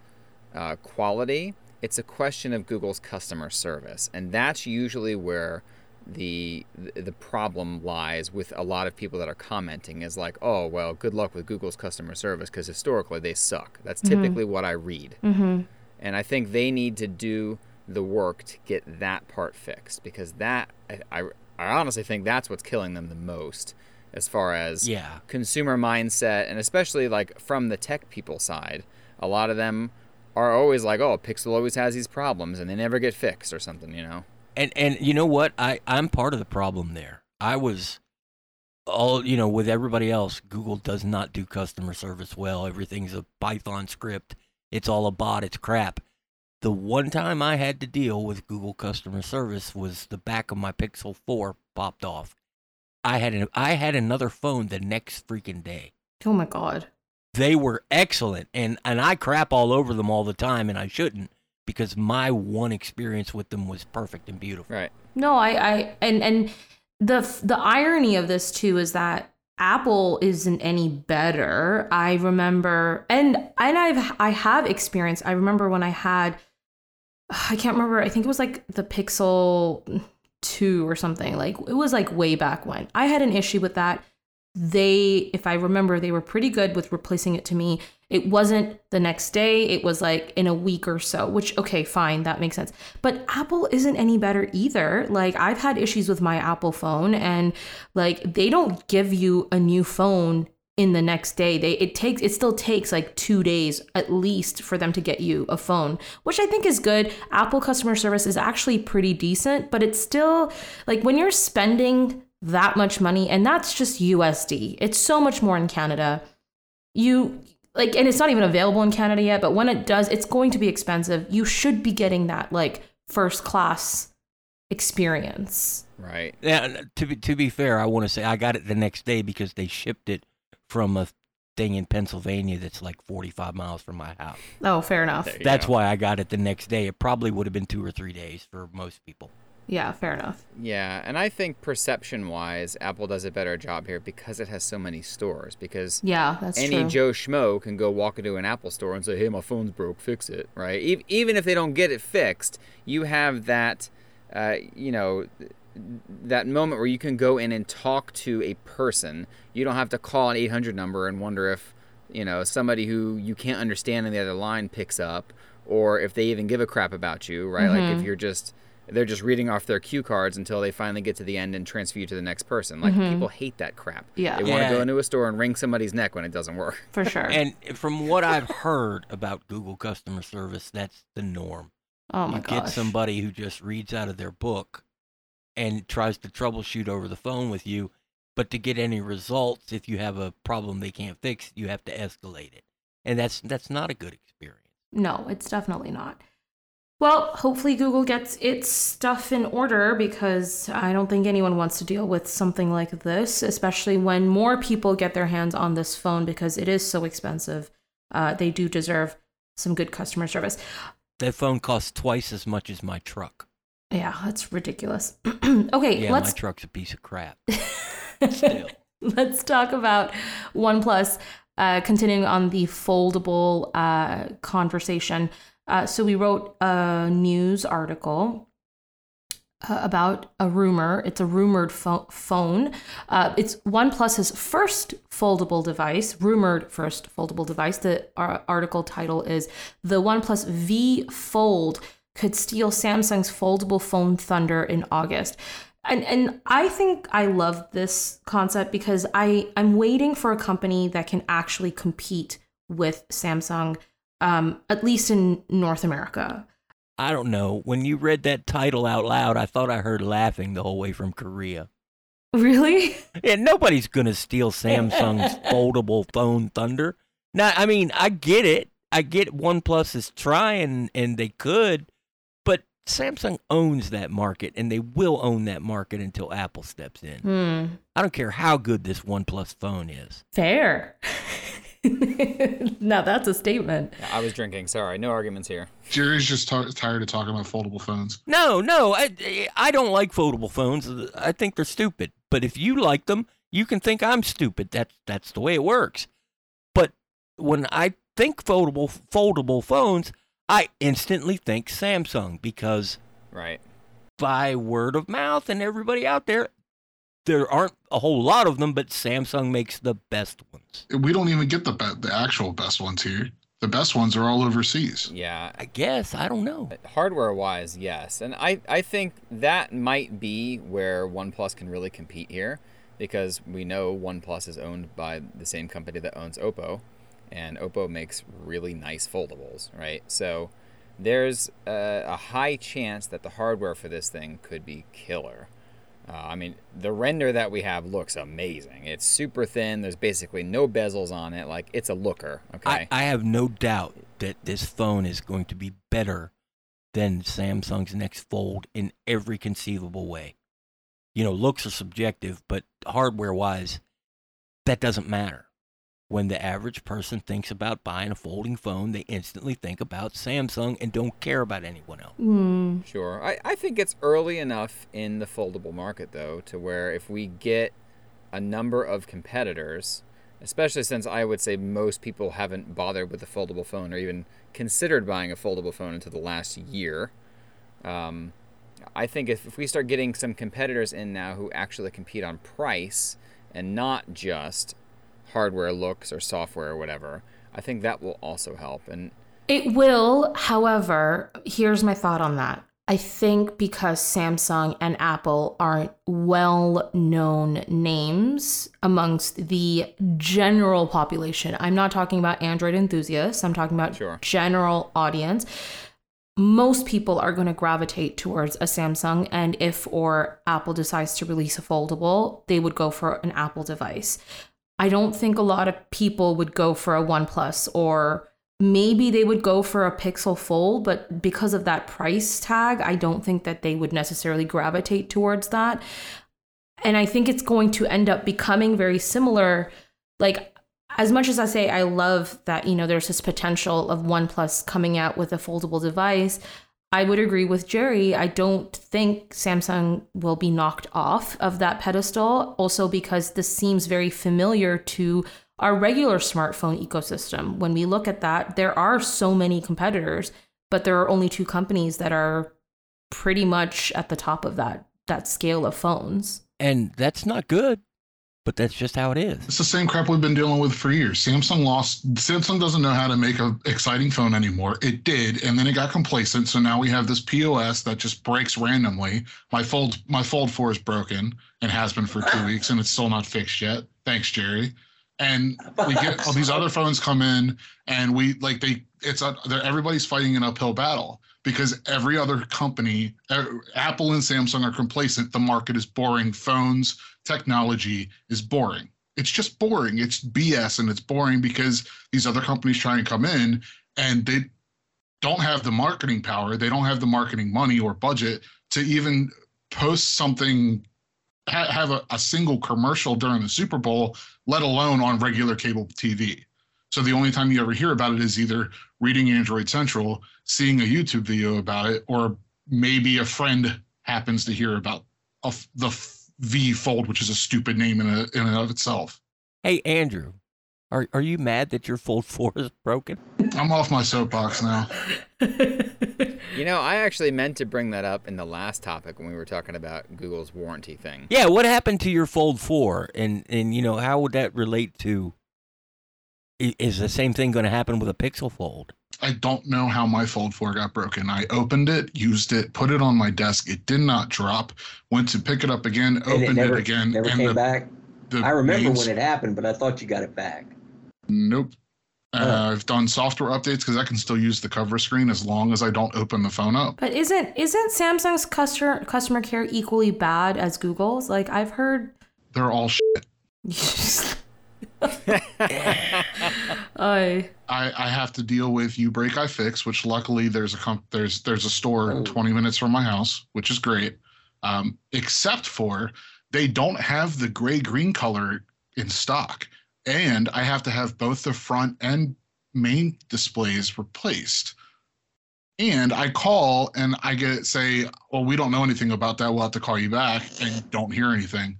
uh, quality. It's a question of Google's customer service, and that's usually where the the problem lies with a lot of people that are commenting is like, "Oh, well, good luck with Google's customer service because historically they suck." That's typically what I read. Mm-hmm. And I think they need to do the work to get that part fixed because that, I, I, I honestly think that's what's killing them the most as far as Yeah. consumer mindset and especially like from the tech people side. A lot of them are always like, oh, Pixel always has these problems and they never get fixed or something, you know? And and you know what? I I'm part of the problem there. I was all you know with everybody else. Google does not do customer service well. Everything's a Python script. It's all a bot. It's crap. The one time I had to deal with Google customer service was the back of my Pixel 4 popped off. I had an, I had another phone the next freaking day. Oh my god. They were excellent and and I crap all over them all the time and I shouldn't because my one experience with them was perfect and beautiful. Right. No, I, I, and and the the irony of this too is that Apple isn't any better. I remember, and and I've I have experience. I remember when I had, I can't remember. I think it was like the Pixel two or something. Like it was like way back when I had an issue with that. They, if I remember, they were pretty good with replacing it to me. It wasn't the next day, it was like in a week or so, which, okay, fine, that makes sense. But Apple isn't any better either. Like, I've had issues with my Apple phone, and like, they don't give you a new phone in the next day they it takes it still takes like 2 days at least for them to get you a phone which i think is good apple customer service is actually pretty decent but it's still like when you're spending that much money, and that's just USD. It's so much more in Canada. You like, and it's not even available in Canada yet, but when it does, it's going to be expensive. You should be getting that like first class experience. Right. Yeah, uh, to be to be fair, I want to say I got it the next day because they shipped it from a thing in Pennsylvania that's like 45 miles from my house. Oh, fair enough. That's go. why I got it the next day. It probably would have been two or three days for most people. Yeah, fair enough. Yeah, and I think perception wise, Apple does a better job here because it has so many stores. Because Yeah, that's any true. Joe Schmo can go walk into an Apple store and say, "Hey, my phone's broke, fix it." Right? E- Even if they don't get it fixed, you have that, uh, you know, that moment where you can go in and talk to a person. You don't have to call an 800 number and wonder if, you know, somebody who you can't understand on the other line picks up, or if they even give a crap about you. Right? Like if you're just they're just reading off their cue cards until they finally get to the end and transfer you to the next person. Like mm-hmm. people hate that crap. Yeah. They want to Yeah. go into a store and wring somebody's neck when it doesn't work. for sure. And from what I've heard about Google customer service, that's the norm. oh my you gosh. get somebody who just reads out of their book and tries to troubleshoot over the phone with you, but to get any results, if you have a problem they can't fix, you have to escalate it, and that's that's not a good experience. No, it's definitely not. Well, hopefully Google gets its stuff in order because I don't think anyone wants to deal with something like this, especially when more people get their hands on this phone because it is so expensive. Uh, they do deserve some good customer service. That phone costs twice as much as my truck. Yeah, that's ridiculous. okay, Yeah, let's my truck's a piece of crap. Still. Let's talk about OnePlus. Uh, continuing on the foldable uh, conversation. Uh, so we wrote a news article uh, about a rumor. It's a rumored pho- phone. Uh, it's OnePlus's first foldable device, rumored first foldable device. The ar- article title is "The OnePlus V Fold Could Steal Samsung's Foldable Phone Thunder in August." And and I think I love this concept because I I'm waiting for a company that can actually compete with Samsung, um, at least in North America. I don't know. When you read that title out loud, I thought I heard laughing the whole way from Korea. Really? And nobody's gonna steal Samsung's foldable phone thunder. Now, I mean, I get it. I get OnePlus is trying, and they could, but Samsung owns that market, and they will own that market until Apple steps in. Hmm. I don't care how good this OnePlus phone is. Fair. now that's a statement. Yeah, I was drinking. Sorry, no arguments here. Jerry's just t- tired of talking about foldable phones. No, no, I, I don't like foldable phones. I think they're stupid. But if you like them, you can think I'm stupid. That's that's the way it works. But when I think foldable foldable phones, I instantly think Samsung because Right. by word of mouth and everybody out there, there aren't a whole lot of them, but Samsung makes the best ones. We don't even get the be- the actual best ones here. The best ones are all overseas. Yeah. I guess I don't know. Hardware wise, yes. And I, I think that might be where OnePlus can really compete here because we know OnePlus is owned by the same company that owns Oppo, and Oppo makes really nice foldables, right? So there's a, a high chance that the hardware for this thing could be killer. Uh, I mean, the render that we have looks amazing. It's super thin. There's basically no bezels on it. Like, it's a looker, okay? I, I have no doubt that this phone is going to be better than Samsung's next fold in every conceivable way. You know, looks are subjective, but hardware wise, that doesn't matter. When the average person thinks about buying a folding phone, they instantly think about Samsung and don't care about anyone else. Hmm. Sure. I, I think it's early enough in the foldable market, though, to where if we get a number of competitors, especially since I would say most people haven't bothered with a foldable phone or even considered buying a foldable phone until the last year, um, I think if, if we start getting some competitors in now who actually compete on price and not just hardware looks or software or whatever, I think that will also help. And It will, however, here's my thought on that. I think because Samsung and Apple aren't well known names amongst the general population, I'm not talking about Android enthusiasts, I'm talking about Sure. general audience. most people are going to gravitate towards a Samsung. And if or Apple decides to release a foldable, they would go for an Apple device. I don't think a lot of people would go for a OnePlus or maybe they would go for a Pixel Fold, but because of that price tag, I don't think that they would necessarily gravitate towards that. And I think it's going to end up becoming very similar. Like, as much as I say I love that, you know, there's this potential of OnePlus coming out with a foldable device, I would agree with Jerry. I don't think Samsung will be knocked off of that pedestal, also because this seems very familiar to our regular smartphone ecosystem. When we look at that, there are so many competitors, but there are only two companies that are pretty much at the top of that that scale of phones. And that's not good, but that's just how it is. It's the same crap we've been dealing with for years. Samsung lost. Samsung doesn't know how to make an exciting phone anymore. It did, and then it got complacent. So now we have this POS that just breaks randomly. My fold, my Fold Four is broken and has been for two weeks, and it's still not fixed yet. Thanks, Jerry and we get all these other phones come in and we like they it's a, everybody's fighting an uphill battle because every other company er, apple and samsung are complacent. The market is boring. Phones technology is boring. It's just boring. It's bs and it's boring because these other companies try and come in and they don't have the marketing power. They don't have the marketing money or budget to even post something ha- have a, a single commercial during the super bowl let alone on regular cable TV. So the only time you ever hear about it is either reading Android Central, seeing a YouTube video about it, or maybe a friend happens to hear about a, the V Fold, which is a stupid name in, a, in and of itself. Hey, Andrew, are, are you mad that your Fold 4 is broken? I'm off my soapbox now. you know, I actually meant to bring that up in the last topic when we were talking about Google's warranty thing. Yeah, what happened to your Fold 4 and and you know, how would that relate to is the same thing going to happen with a Pixel Fold? I don't know how my Fold 4 got broken. I opened it, used it, put it on my desk. It did not drop. Went to pick it up again, opened it, never, it again. Never and came the, back. I remember when it happened, but I thought you got it back. Nope. Uh, I've done software updates because I can still use the cover screen as long as I don't open the phone up. But isn't isn't Samsung's customer customer care equally bad as Google's? Like I've heard they're all shit. I, I I have to deal with uBreak iFix, which luckily there's a comp- there's there's a store oh. 20 minutes from my house, which is great. Um, except for they don't have the gray green color in stock and I have to have both the front and main displays replaced. And I call and I get say, well, we don't know anything about that. We'll have to call you back and don't hear anything.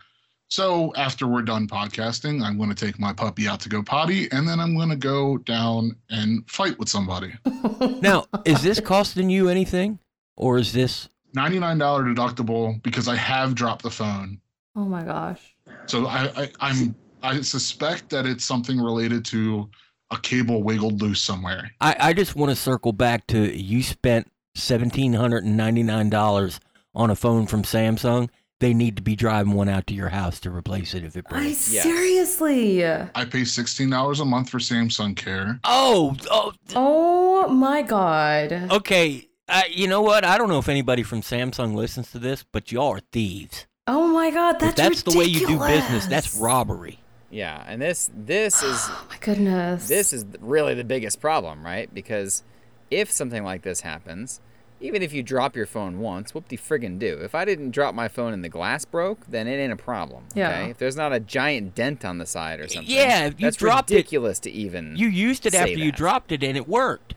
So after we're done podcasting, I'm going to take my puppy out to go potty and then I'm going to go down and fight with somebody. now, is this costing you anything or is this $99 deductible because I have dropped the phone? Oh my gosh. So I, I I'm I suspect that it's something related to a cable wiggled loose somewhere. I, I just want to circle back to you spent seventeen hundred and ninety nine dollars on a phone from Samsung. They need to be driving one out to your house to replace it if it breaks. I, yes. Seriously. I pay sixteen dollars a month for Samsung Care. Oh, oh, oh my God. Okay, uh, you know what? I don't know if anybody from Samsung listens to this, but y'all are thieves. Oh my God, that's if that's ridiculous. the way you do business. That's robbery. Yeah, and this this is oh my goodness. This is really the biggest problem, right? Because if something like this happens, even if you drop your phone once, whoop de friggin' do. If I didn't drop my phone and the glass broke, then it ain't a problem. Yeah. Okay? If there's not a giant dent on the side or something. Yeah, if you that's dropped ridiculous it, to even. You used it after that. you dropped it and it worked.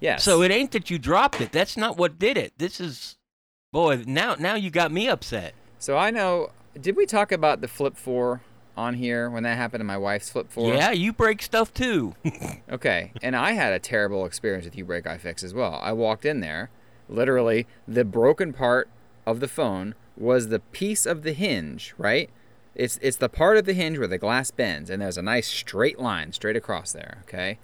Yes. So it ain't that you dropped it. That's not what did it. This is, boy. Now, now you got me upset. So I know. Did we talk about the Flip Four on here when that happened to my wife's flip four. Yeah, you break stuff too. okay, and I had a terrible experience with uBreak iFix as well. I walked in there, literally the broken part of the phone was the piece of the hinge, right? It's it's the part of the hinge where the glass bends and there's a nice straight line straight across there, okay?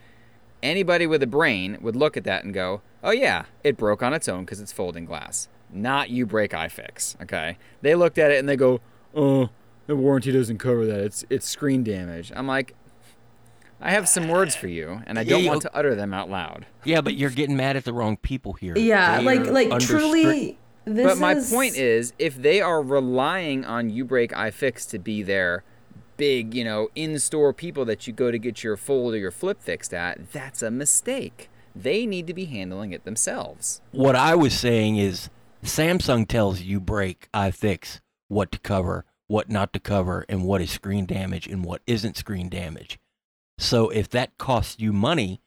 Anybody with a brain would look at that and go, "Oh yeah, it broke on its own because it's folding glass." Not uBreak iFix, okay? They looked at it and they go, "Oh, the warranty doesn't cover that. It's it's screen damage. I'm like, I have some words for you, and I don't you- want to utter them out loud. Yeah, but you're getting mad at the wrong people here. Yeah, They like like under truly. This but my is, point is, if they are relying on uBreak iFix to be their big, you know, in-store people that you go to get your fold or your flip fixed at, that's a mistake. They need to be handling it themselves. what I was saying is Samsung tells uBreak iFix what to cover, what not to cover, and what is screen damage and what isn't screen damage. So if that costs you money,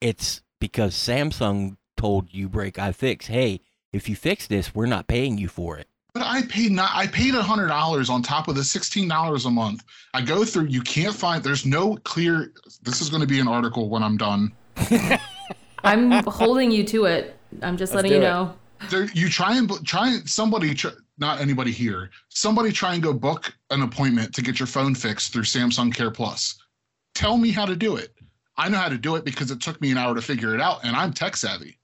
it's because Samsung told uBreak iFix. Hey, if you fix this, we're not paying you for it. But I paid not. I paid a hundred dollars on top of the sixteen dollars a month. I go through. You can't find. There's no clear. This is going to be an article when I'm done. I'm holding you to it. I'm just Let's letting you it. know. There, you try and try somebody. Tr- not anybody here. Somebody try and go book an appointment to get your phone fixed through Samsung Care Plus. Tell me how to do it. I know how to do it because it took me an hour to figure it out, and I'm tech savvy.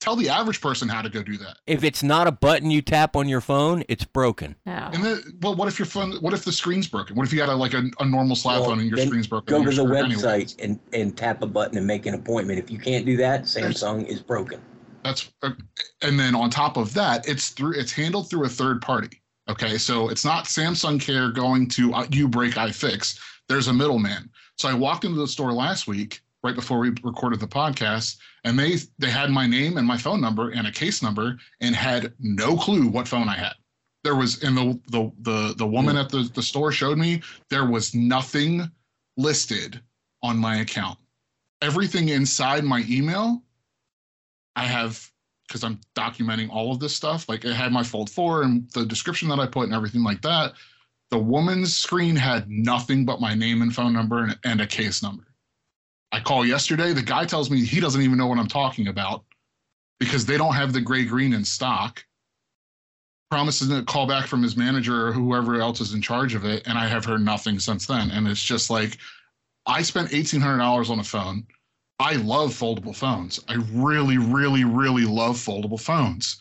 Tell the average person how to go do that. If it's not a button you tap on your phone, it's broken. Yeah. And then, well, what if your phone? What if the screen's broken? What if you got a, like a, a normal slab Well, phone and your screen's broken? Go and to the screwed anyway? website and, and tap a button and make an appointment. If you can't do that, Samsung is broken. That's uh, and then on top of that, it's through it's handled through a third party. Okay, so it's not Samsung Care going to uh, uBreak iFix. There's a middleman. So I walked into the store last week, right before we recorded the podcast, and they they had my name and my phone number and a case number, and had no clue what phone I had. There was and the the the the woman at the the store showed me there was nothing listed on my account. Everything inside my email I have because I'm documenting all of this stuff. Like it had my fold four and the description that I put and everything like that. The woman's screen had nothing but my name and phone number and, and a case number. I call yesterday. The guy tells me he doesn't even know what I'm talking about because they don't have the gray green in stock. Promises a call back from his manager or whoever else is in charge of it, and I have heard nothing since then. And it's just like I spent eighteen hundred dollars on a phone. I love foldable phones. I really, really, really love foldable phones.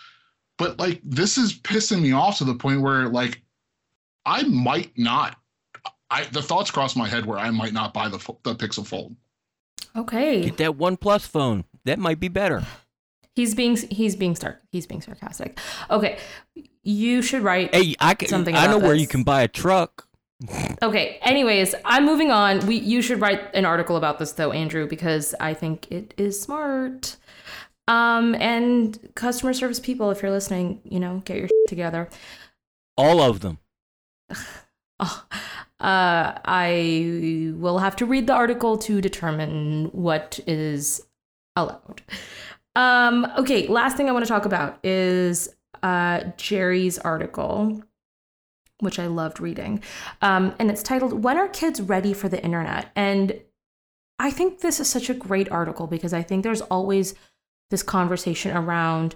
But like this is pissing me off to the point where like I might not. I the thoughts cross my head where I might not buy the the Pixel Fold. Okay. Get that OnePlus phone. That might be better. He's being he's being star he's being sarcastic. Okay. You should write Hey, I can. Something I know about where you can buy a truck. Okay. Anyways, I'm moving on. We you should write an article about this though, Andrew, because I think it is smart. Um, and customer service people, if you're listening, you know, get your shit together. All of them. Uh, I will have to read the article to determine what is allowed. Um, okay, last thing I want to talk about is uh, Jerry's article, which I loved reading. Um, and it's titled, When Are Kids Ready for the Internet? And I think this is such a great article because I think there's always this conversation around,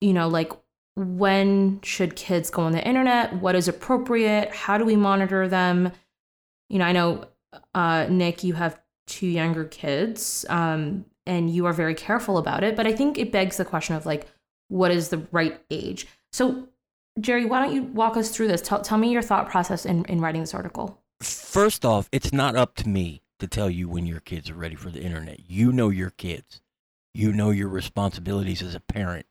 you know, like when should kids go on the internet? What is appropriate? How do we monitor them? You know, I know, uh, Nick, you have two younger kids, um, and you are very careful about it. But I think it begs the question of like, what is the right age? So, Jerry, why don't you walk us through this? Tell, tell me your thought process in, in writing this article. First off, it's not up to me to tell you when your kids are ready for the internet. You know your kids. You know your responsibilities as a parent,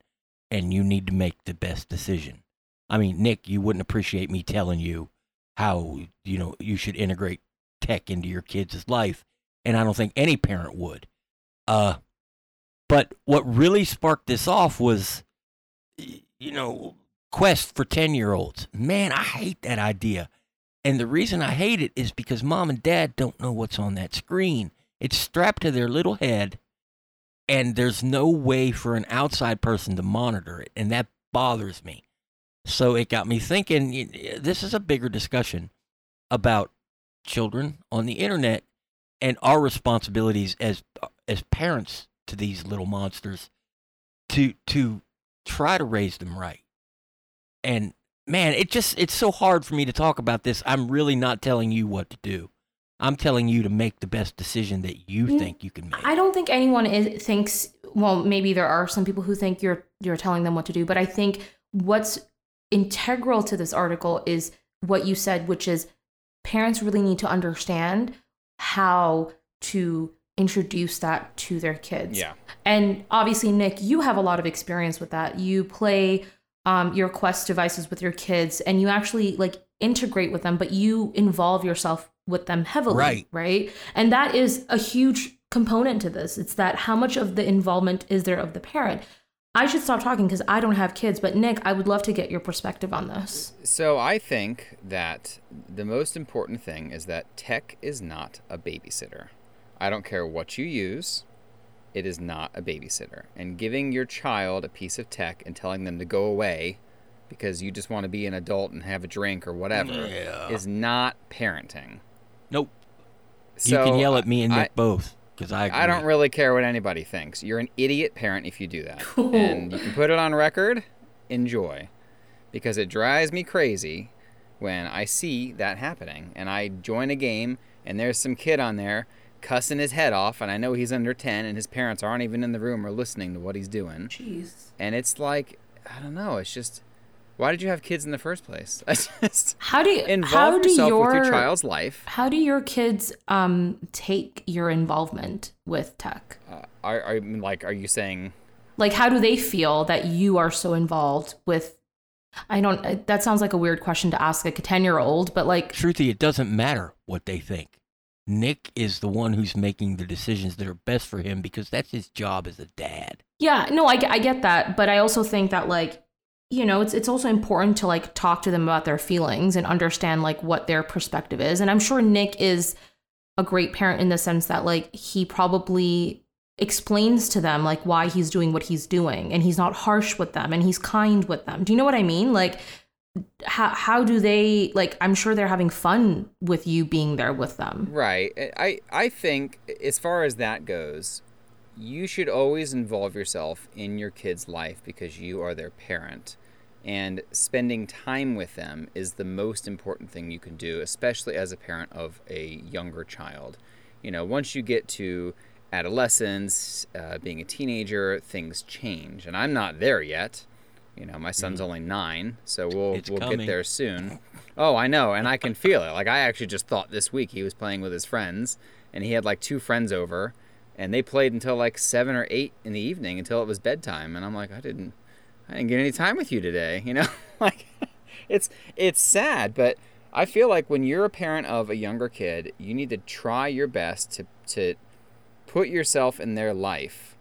and you need to make the best decision. I mean, Nick, you wouldn't appreciate me telling you how, you know, you should integrate tech into your kids' life, and I don't think any parent would. Uh but what really sparked this off was you know, Quest for 10-year-olds. Man, I hate that idea. And the reason I hate it is because mom and dad don't know what's on that screen. It's strapped to their little head, and there's no way for an outside person to monitor it. And that bothers me. So it got me thinking this is a bigger discussion about children on the internet and our responsibilities as as parents to these little monsters to to try to raise them right. And man, it just it's so hard for me to talk about this. I'm really not telling you what to do. I'm telling you to make the best decision that you Mm, think you can make. I don't think anyone is, thinks. Well, maybe there are some people who think you're you're telling them what to do, but I think what's integral to this article is what you said, which is parents really need to understand how to introduce that to their kids. Yeah. And obviously, Nick, you have a lot of experience with that. You play um, your Quest devices with your kids, and you actually like integrate with them, but you involve yourself with them heavily, Right. Right. And that is a huge component to this. It's that how much of the involvement is there of the parent? I should stop talking because I don't have kids, but Nick, I would love to get your perspective on this. So I think that the most important thing is that tech is not a babysitter. I don't care what you use, it is not a babysitter. And giving your child a piece of tech and telling them to go away because you just want to be an adult and have a drink or whatever Yeah. is not parenting. Nope. So you can yell at uh, me and I- Nick both because I agree. I don't really care what anybody thinks. You're an idiot parent if you do that. cool. and you can put it on record. Enjoy. Because it drives me crazy when I see that happening and I join a game and there's some kid on there cussing his head off and I know he's under 10 and his parents aren't even in the room or listening to what he's doing. Jeez. And it's like, I don't know, it's just why did you have kids in the first place? I just How do you, involve how do yourself your, with your child's life. How do your kids um take your involvement with tech? Uh, are, are like are you saying Like how do they feel that you are so involved with I don't that sounds like a weird question to ask like a 10-year-old, but like Truthfully, it doesn't matter what they think. Nick is the one who's making the decisions that are best for him because that's his job as a dad. Yeah, no, I, I get that, but I also think that like you know, it's it's also important to like talk to them about their feelings and understand like what their perspective is. And I'm sure Nick is a great parent in the sense that like he probably explains to them like why he's doing what he's doing and he's not harsh with them and he's kind with them. Do you know what I mean? Like how how do they like I'm sure they're having fun with you being there with them. Right. I I think as far as that goes, you should always involve yourself in your kid's life because you are their parent. And spending time with them is the most important thing you can do, especially as a parent of a younger child. You know, once you get to adolescence, uh, being a teenager, things change. And I'm not there yet. You know, my son's only nine, so we'll It's we'll get there soon. Oh, I know, and I can feel it. Like I actually just thought this week he was playing with his friends, and he had like two friends over, and they played until like seven or eight in the evening until it was bedtime, and I'm like, I didn't, I didn't get any time with you today. You know, like it's it's sad, but I feel like when you're a parent of a younger kid, you need to try your best to to put yourself in their life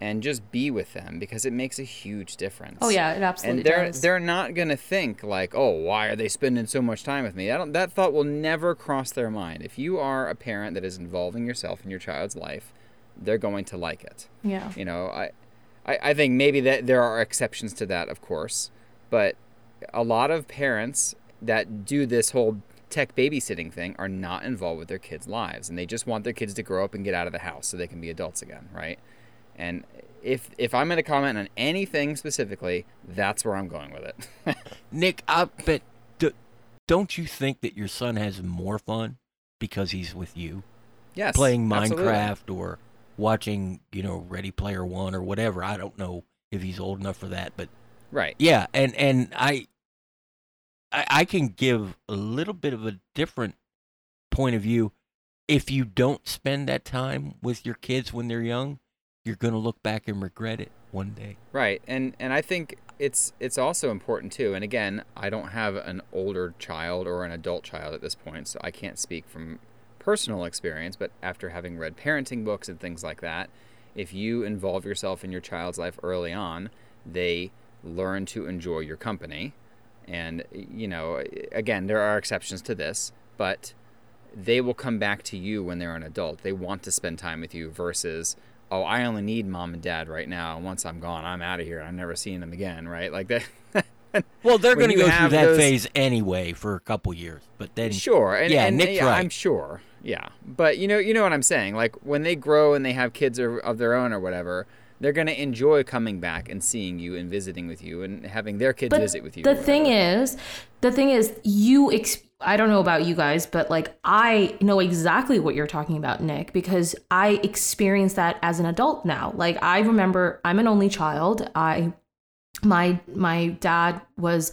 and just be with them because it makes a huge difference Oh yeah, it absolutely and they're does. they're not gonna think like, oh, why are they spending so much time with me? I don't, that thought will never cross their mind. If you are a parent that is involving yourself in your child's life, they're going to like it. yeah. You know, I, I, I think maybe that there are exceptions to that, of course, but a lot of parents that do this whole tech babysitting thing are not involved with their kids' lives, and they just want their kids to grow up and get out of the house so they can be adults again, right? And if if I'm going to comment on anything specifically, that's where I'm going with it. Nick, I bet. D- don't you think that your son has more fun because he's with you, yes, playing absolutely. Minecraft or watching, you know, Ready Player One or whatever? I don't know if he's old enough for that, but Right. yeah, and and I, I, I can give a little bit of a different point of view. If you don't spend that time with your kids when they're young, you're gonna look back and regret it one day. Right, and and I think it's it's also important too. And again, I don't have an older child or an adult child at this point, so I can't speak from personal experience. But after having read parenting books and things like that, if you involve yourself in your child's life early on, they learn to enjoy your company. And you know, again, there are exceptions to this, but they will come back to you when they're an adult. They want to spend time with you versus, oh, I only need mom and dad right now. Once I'm gone, I'm out of here. I'm never seeing them again, right? Like that. Well, they're going to go through that those- phase anyway for a couple years, but then sure. And, yeah, and, Nick's yeah, right. I'm sure. Yeah. But you know, you know what I'm saying? Like when they grow and they have kids of, of their own or whatever, they're going to enjoy coming back and seeing you and visiting with you and having their kids But visit with you. The thing is, the thing is, you. Ex- I don't know about you guys, but like I know exactly what you're talking about, Nick, because I experienced that as an adult now. Like I remember, I'm an only child. I, my my dad was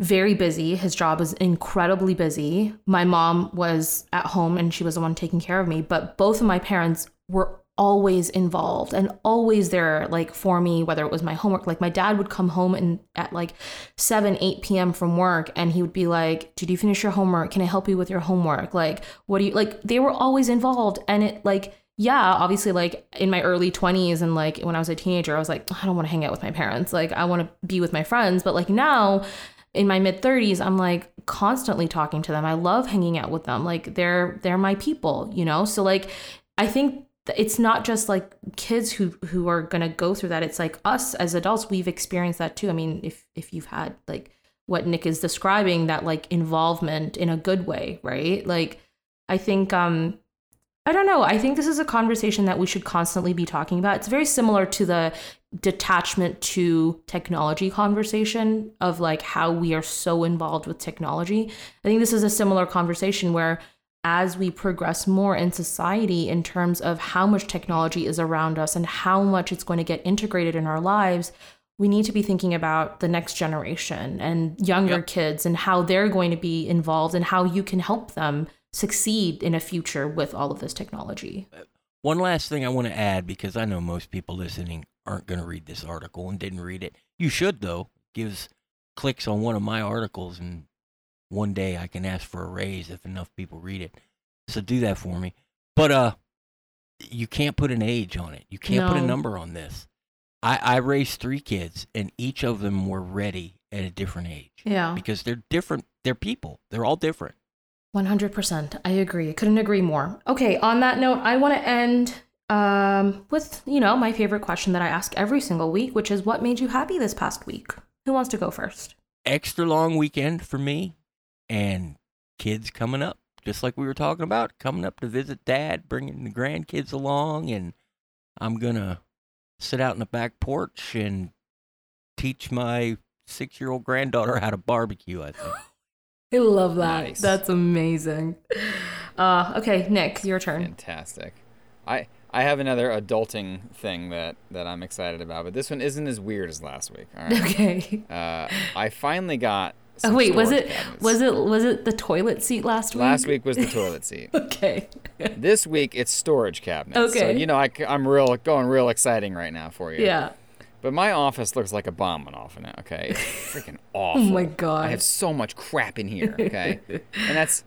very busy. His job was incredibly busy. My mom was at home and she was the one taking care of me, but both of my parents were always involved and always there like for me whether it was my homework. Like my dad would come home and at like 7 8 p.m from work and he would be like did you finish your homework? Can i help you with your homework? Like what do you like they were always involved. And it like yeah obviously like in my early 20s and like when i was a teenager i was like i don't want to hang out with my parents. Like i want to be with my friends. But like now in my mid 30s i'm like constantly talking to them. I love hanging out with them. Like they're they're my people you know? So like i think it's not just like kids who who are going to go through that. It's like us as adults we've experienced that too. I mean if if you've had like what nick is describing that like involvement in a good way right? Like i think um i don't know. I think this is a conversation that we should constantly be talking about. It's very similar to the detachment to technology conversation of like how we are so involved with technology. I think this is a similar conversation where as we progress more in society in terms of how much technology is around us and how much it's going to get integrated in our lives, we need to be thinking about the next generation and younger yep. kids and how they're going to be involved and how you can help them succeed in a future with all of this technology. One last thing I want to add because I know most people listening aren't going to read this article and didn't read it. You should though. Gives clicks on one of my articles and one day I can ask for a raise if enough people read it. So do that for me. But uh you can't put an age on it. You can't no. put a number on this. I, I raised three kids and each of them were ready at a different age. Yeah. Because they're different. They're people. They're all different. 100%. I agree. Couldn't agree more. Okay, on that note, I want to end um, with, you know, my favorite question that I ask every single week, which is what made you happy this past week? Who wants to go first? Extra long weekend for me and kids coming up, just like we were talking about, coming up to visit dad, bringing the grandkids along, and I'm gonna sit out in the back porch and teach my six year old granddaughter how to barbecue. I think. I love that. Nice. That's amazing. Uh, okay, Nick, your turn. Fantastic. I I have another adulting thing that that I'm excited about, but this one isn't as weird as last week. Okay. Uh, I finally got Oh wait, was it cabinets. was it was it the toilet seat last week? Last week was the toilet seat. okay. this week it's storage cabinets. Okay. So you know I, am real going real exciting right now for you. Yeah. But my office looks like a bomb went off in it. Okay, it's freaking awful. oh my god. I have so much crap in here. Okay, and that's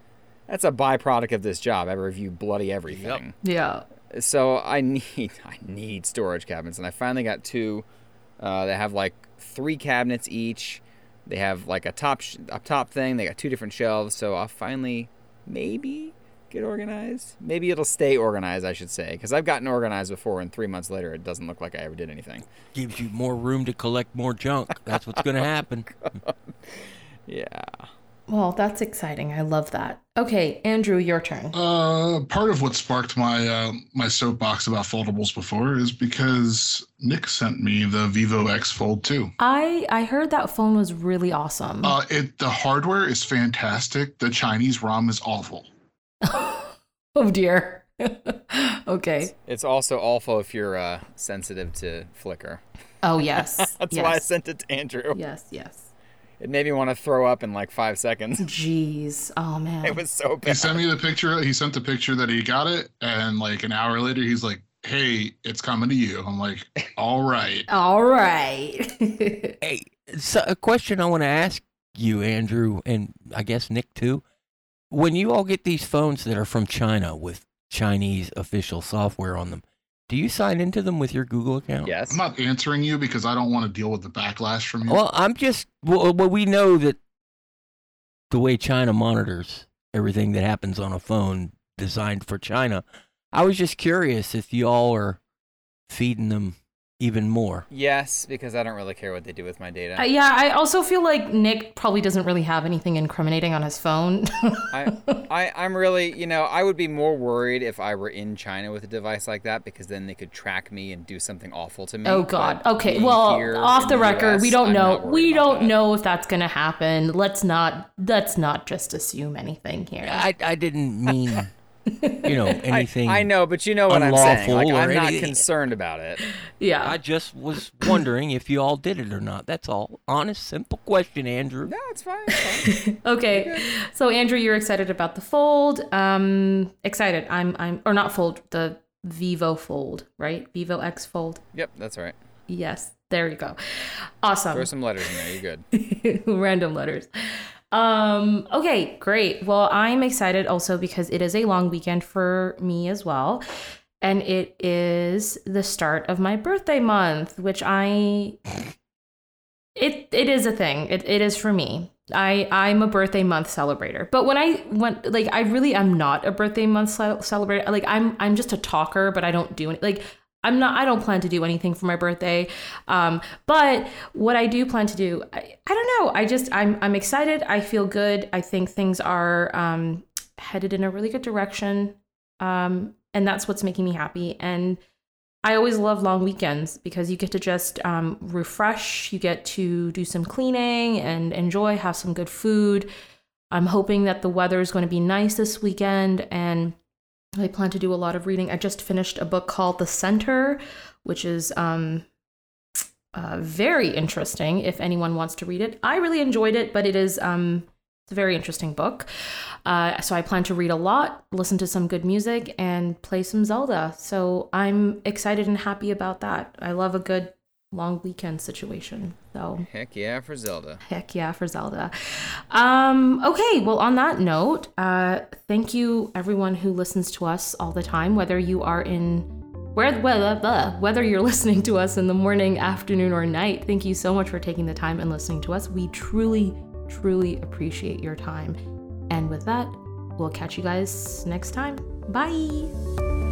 that's a byproduct of this job. I review bloody everything. Yep. Yeah. So I need I need storage cabinets, and I finally got two. Uh, they have like three cabinets each they have like a top sh- a top thing. They got two different shelves, so I'll finally maybe get organized. Maybe it'll stay organized, I should say, because I've gotten organized before, and three months later, it doesn't look like I ever did anything. Gives you more room to collect more junk. That's what's going to happen. yeah. Well, that's exciting. I love that. Okay, Andrew, your turn. Uh, part of what sparked my uh, my soapbox about foldables before is because Nick sent me the Vivo X Fold 2. I I heard that phone was really awesome. Uh, it the hardware is fantastic. The Chinese ROM is awful. oh dear. okay. It's, it's, also awful if you're uh, sensitive to flicker. Oh yes. That's yes. why I sent it to Andrew. Yes, yes. It made me want to throw up in like five seconds. Jeez. Oh man. It was so bad. He sent me the picture. He sent the picture that he got it, and like an hour later, he's like, "Hey, it's coming to you." I'm like, "All right." All right. hey, so a question I want to ask you, Andrew, and I guess Nick too. When you all get these phones that are from China with Chinese official software on them, do you sign into them with your Google account? Yes. I'm not answering you because I don't want to deal with the backlash from you. Well, I'm just well, uh, well we know that the way China monitors everything that happens on a phone designed for China. I was just curious if you all are feeding them even more. Yes, because I don't really care what they do with my data. Uh, yeah, I also feel like Nick probably doesn't really have anything incriminating on his phone. I, I, I'm really, you know, I would be more worried if I were in China with a device like that because then they could track me and do something awful to me. Oh God. But okay. Well, off the, the record, US, we don't know. We don't that. know if that's gonna happen. Let's not. Let's not just assume anything here. I, I didn't mean you know, anything. I, I know, but you know what I'm saying. Like, I'm not anything. concerned about it. Yeah. I just was wondering if you all did it or not. That's all. Honest, simple question, Andrew. No, it's fine. It's fine. okay. So Andrew, you're excited about the fold. Um excited. I'm I'm or not fold, the Vivo Fold, right? Vivo X Fold. yep, that's right. Yes. There you go. Awesome. Throw some letters in there. You're good. random letters. Um, okay, great. Well, I'm excited also because it is a long weekend for me as well. And it is the start of my birthday month, which I it it is a thing. It it is for me. I I'm a birthday month celebrator. But when I went like I really am not a birthday month ce- celebrator. Like I'm I'm just a talker, but I don't do any Like I'm not I don't plan to do anything for my birthday. Um but what I do plan to do I, I don't know. I just I'm I'm excited. I feel good. I think things are um headed in a really good direction. Um and that's what's making me happy and I always love long weekends because you get to just um, refresh, you get to do some cleaning and enjoy, have some good food. I'm hoping that the weather is going to be nice this weekend and I plan to do a lot of reading. I just finished a book called The Center, which is um, uh, very interesting if anyone wants to read it. I really enjoyed it, but it is um, it's a very interesting book. Uh, so I plan to read a lot, listen to some good music, and play some Zelda. So I'm excited and happy about that. I love a good long weekend situation. So Heck yeah for Zelda. heck yeah for Zelda. Um, okay, well on that note, uh, thank you everyone who listens to us all the time, whether you are in where whether, blah, whether you're listening to us in the morning, afternoon, or night. Thank you so much for taking the time and listening to us. We truly, truly appreciate your time. And with that, we'll catch you guys next time. Bye.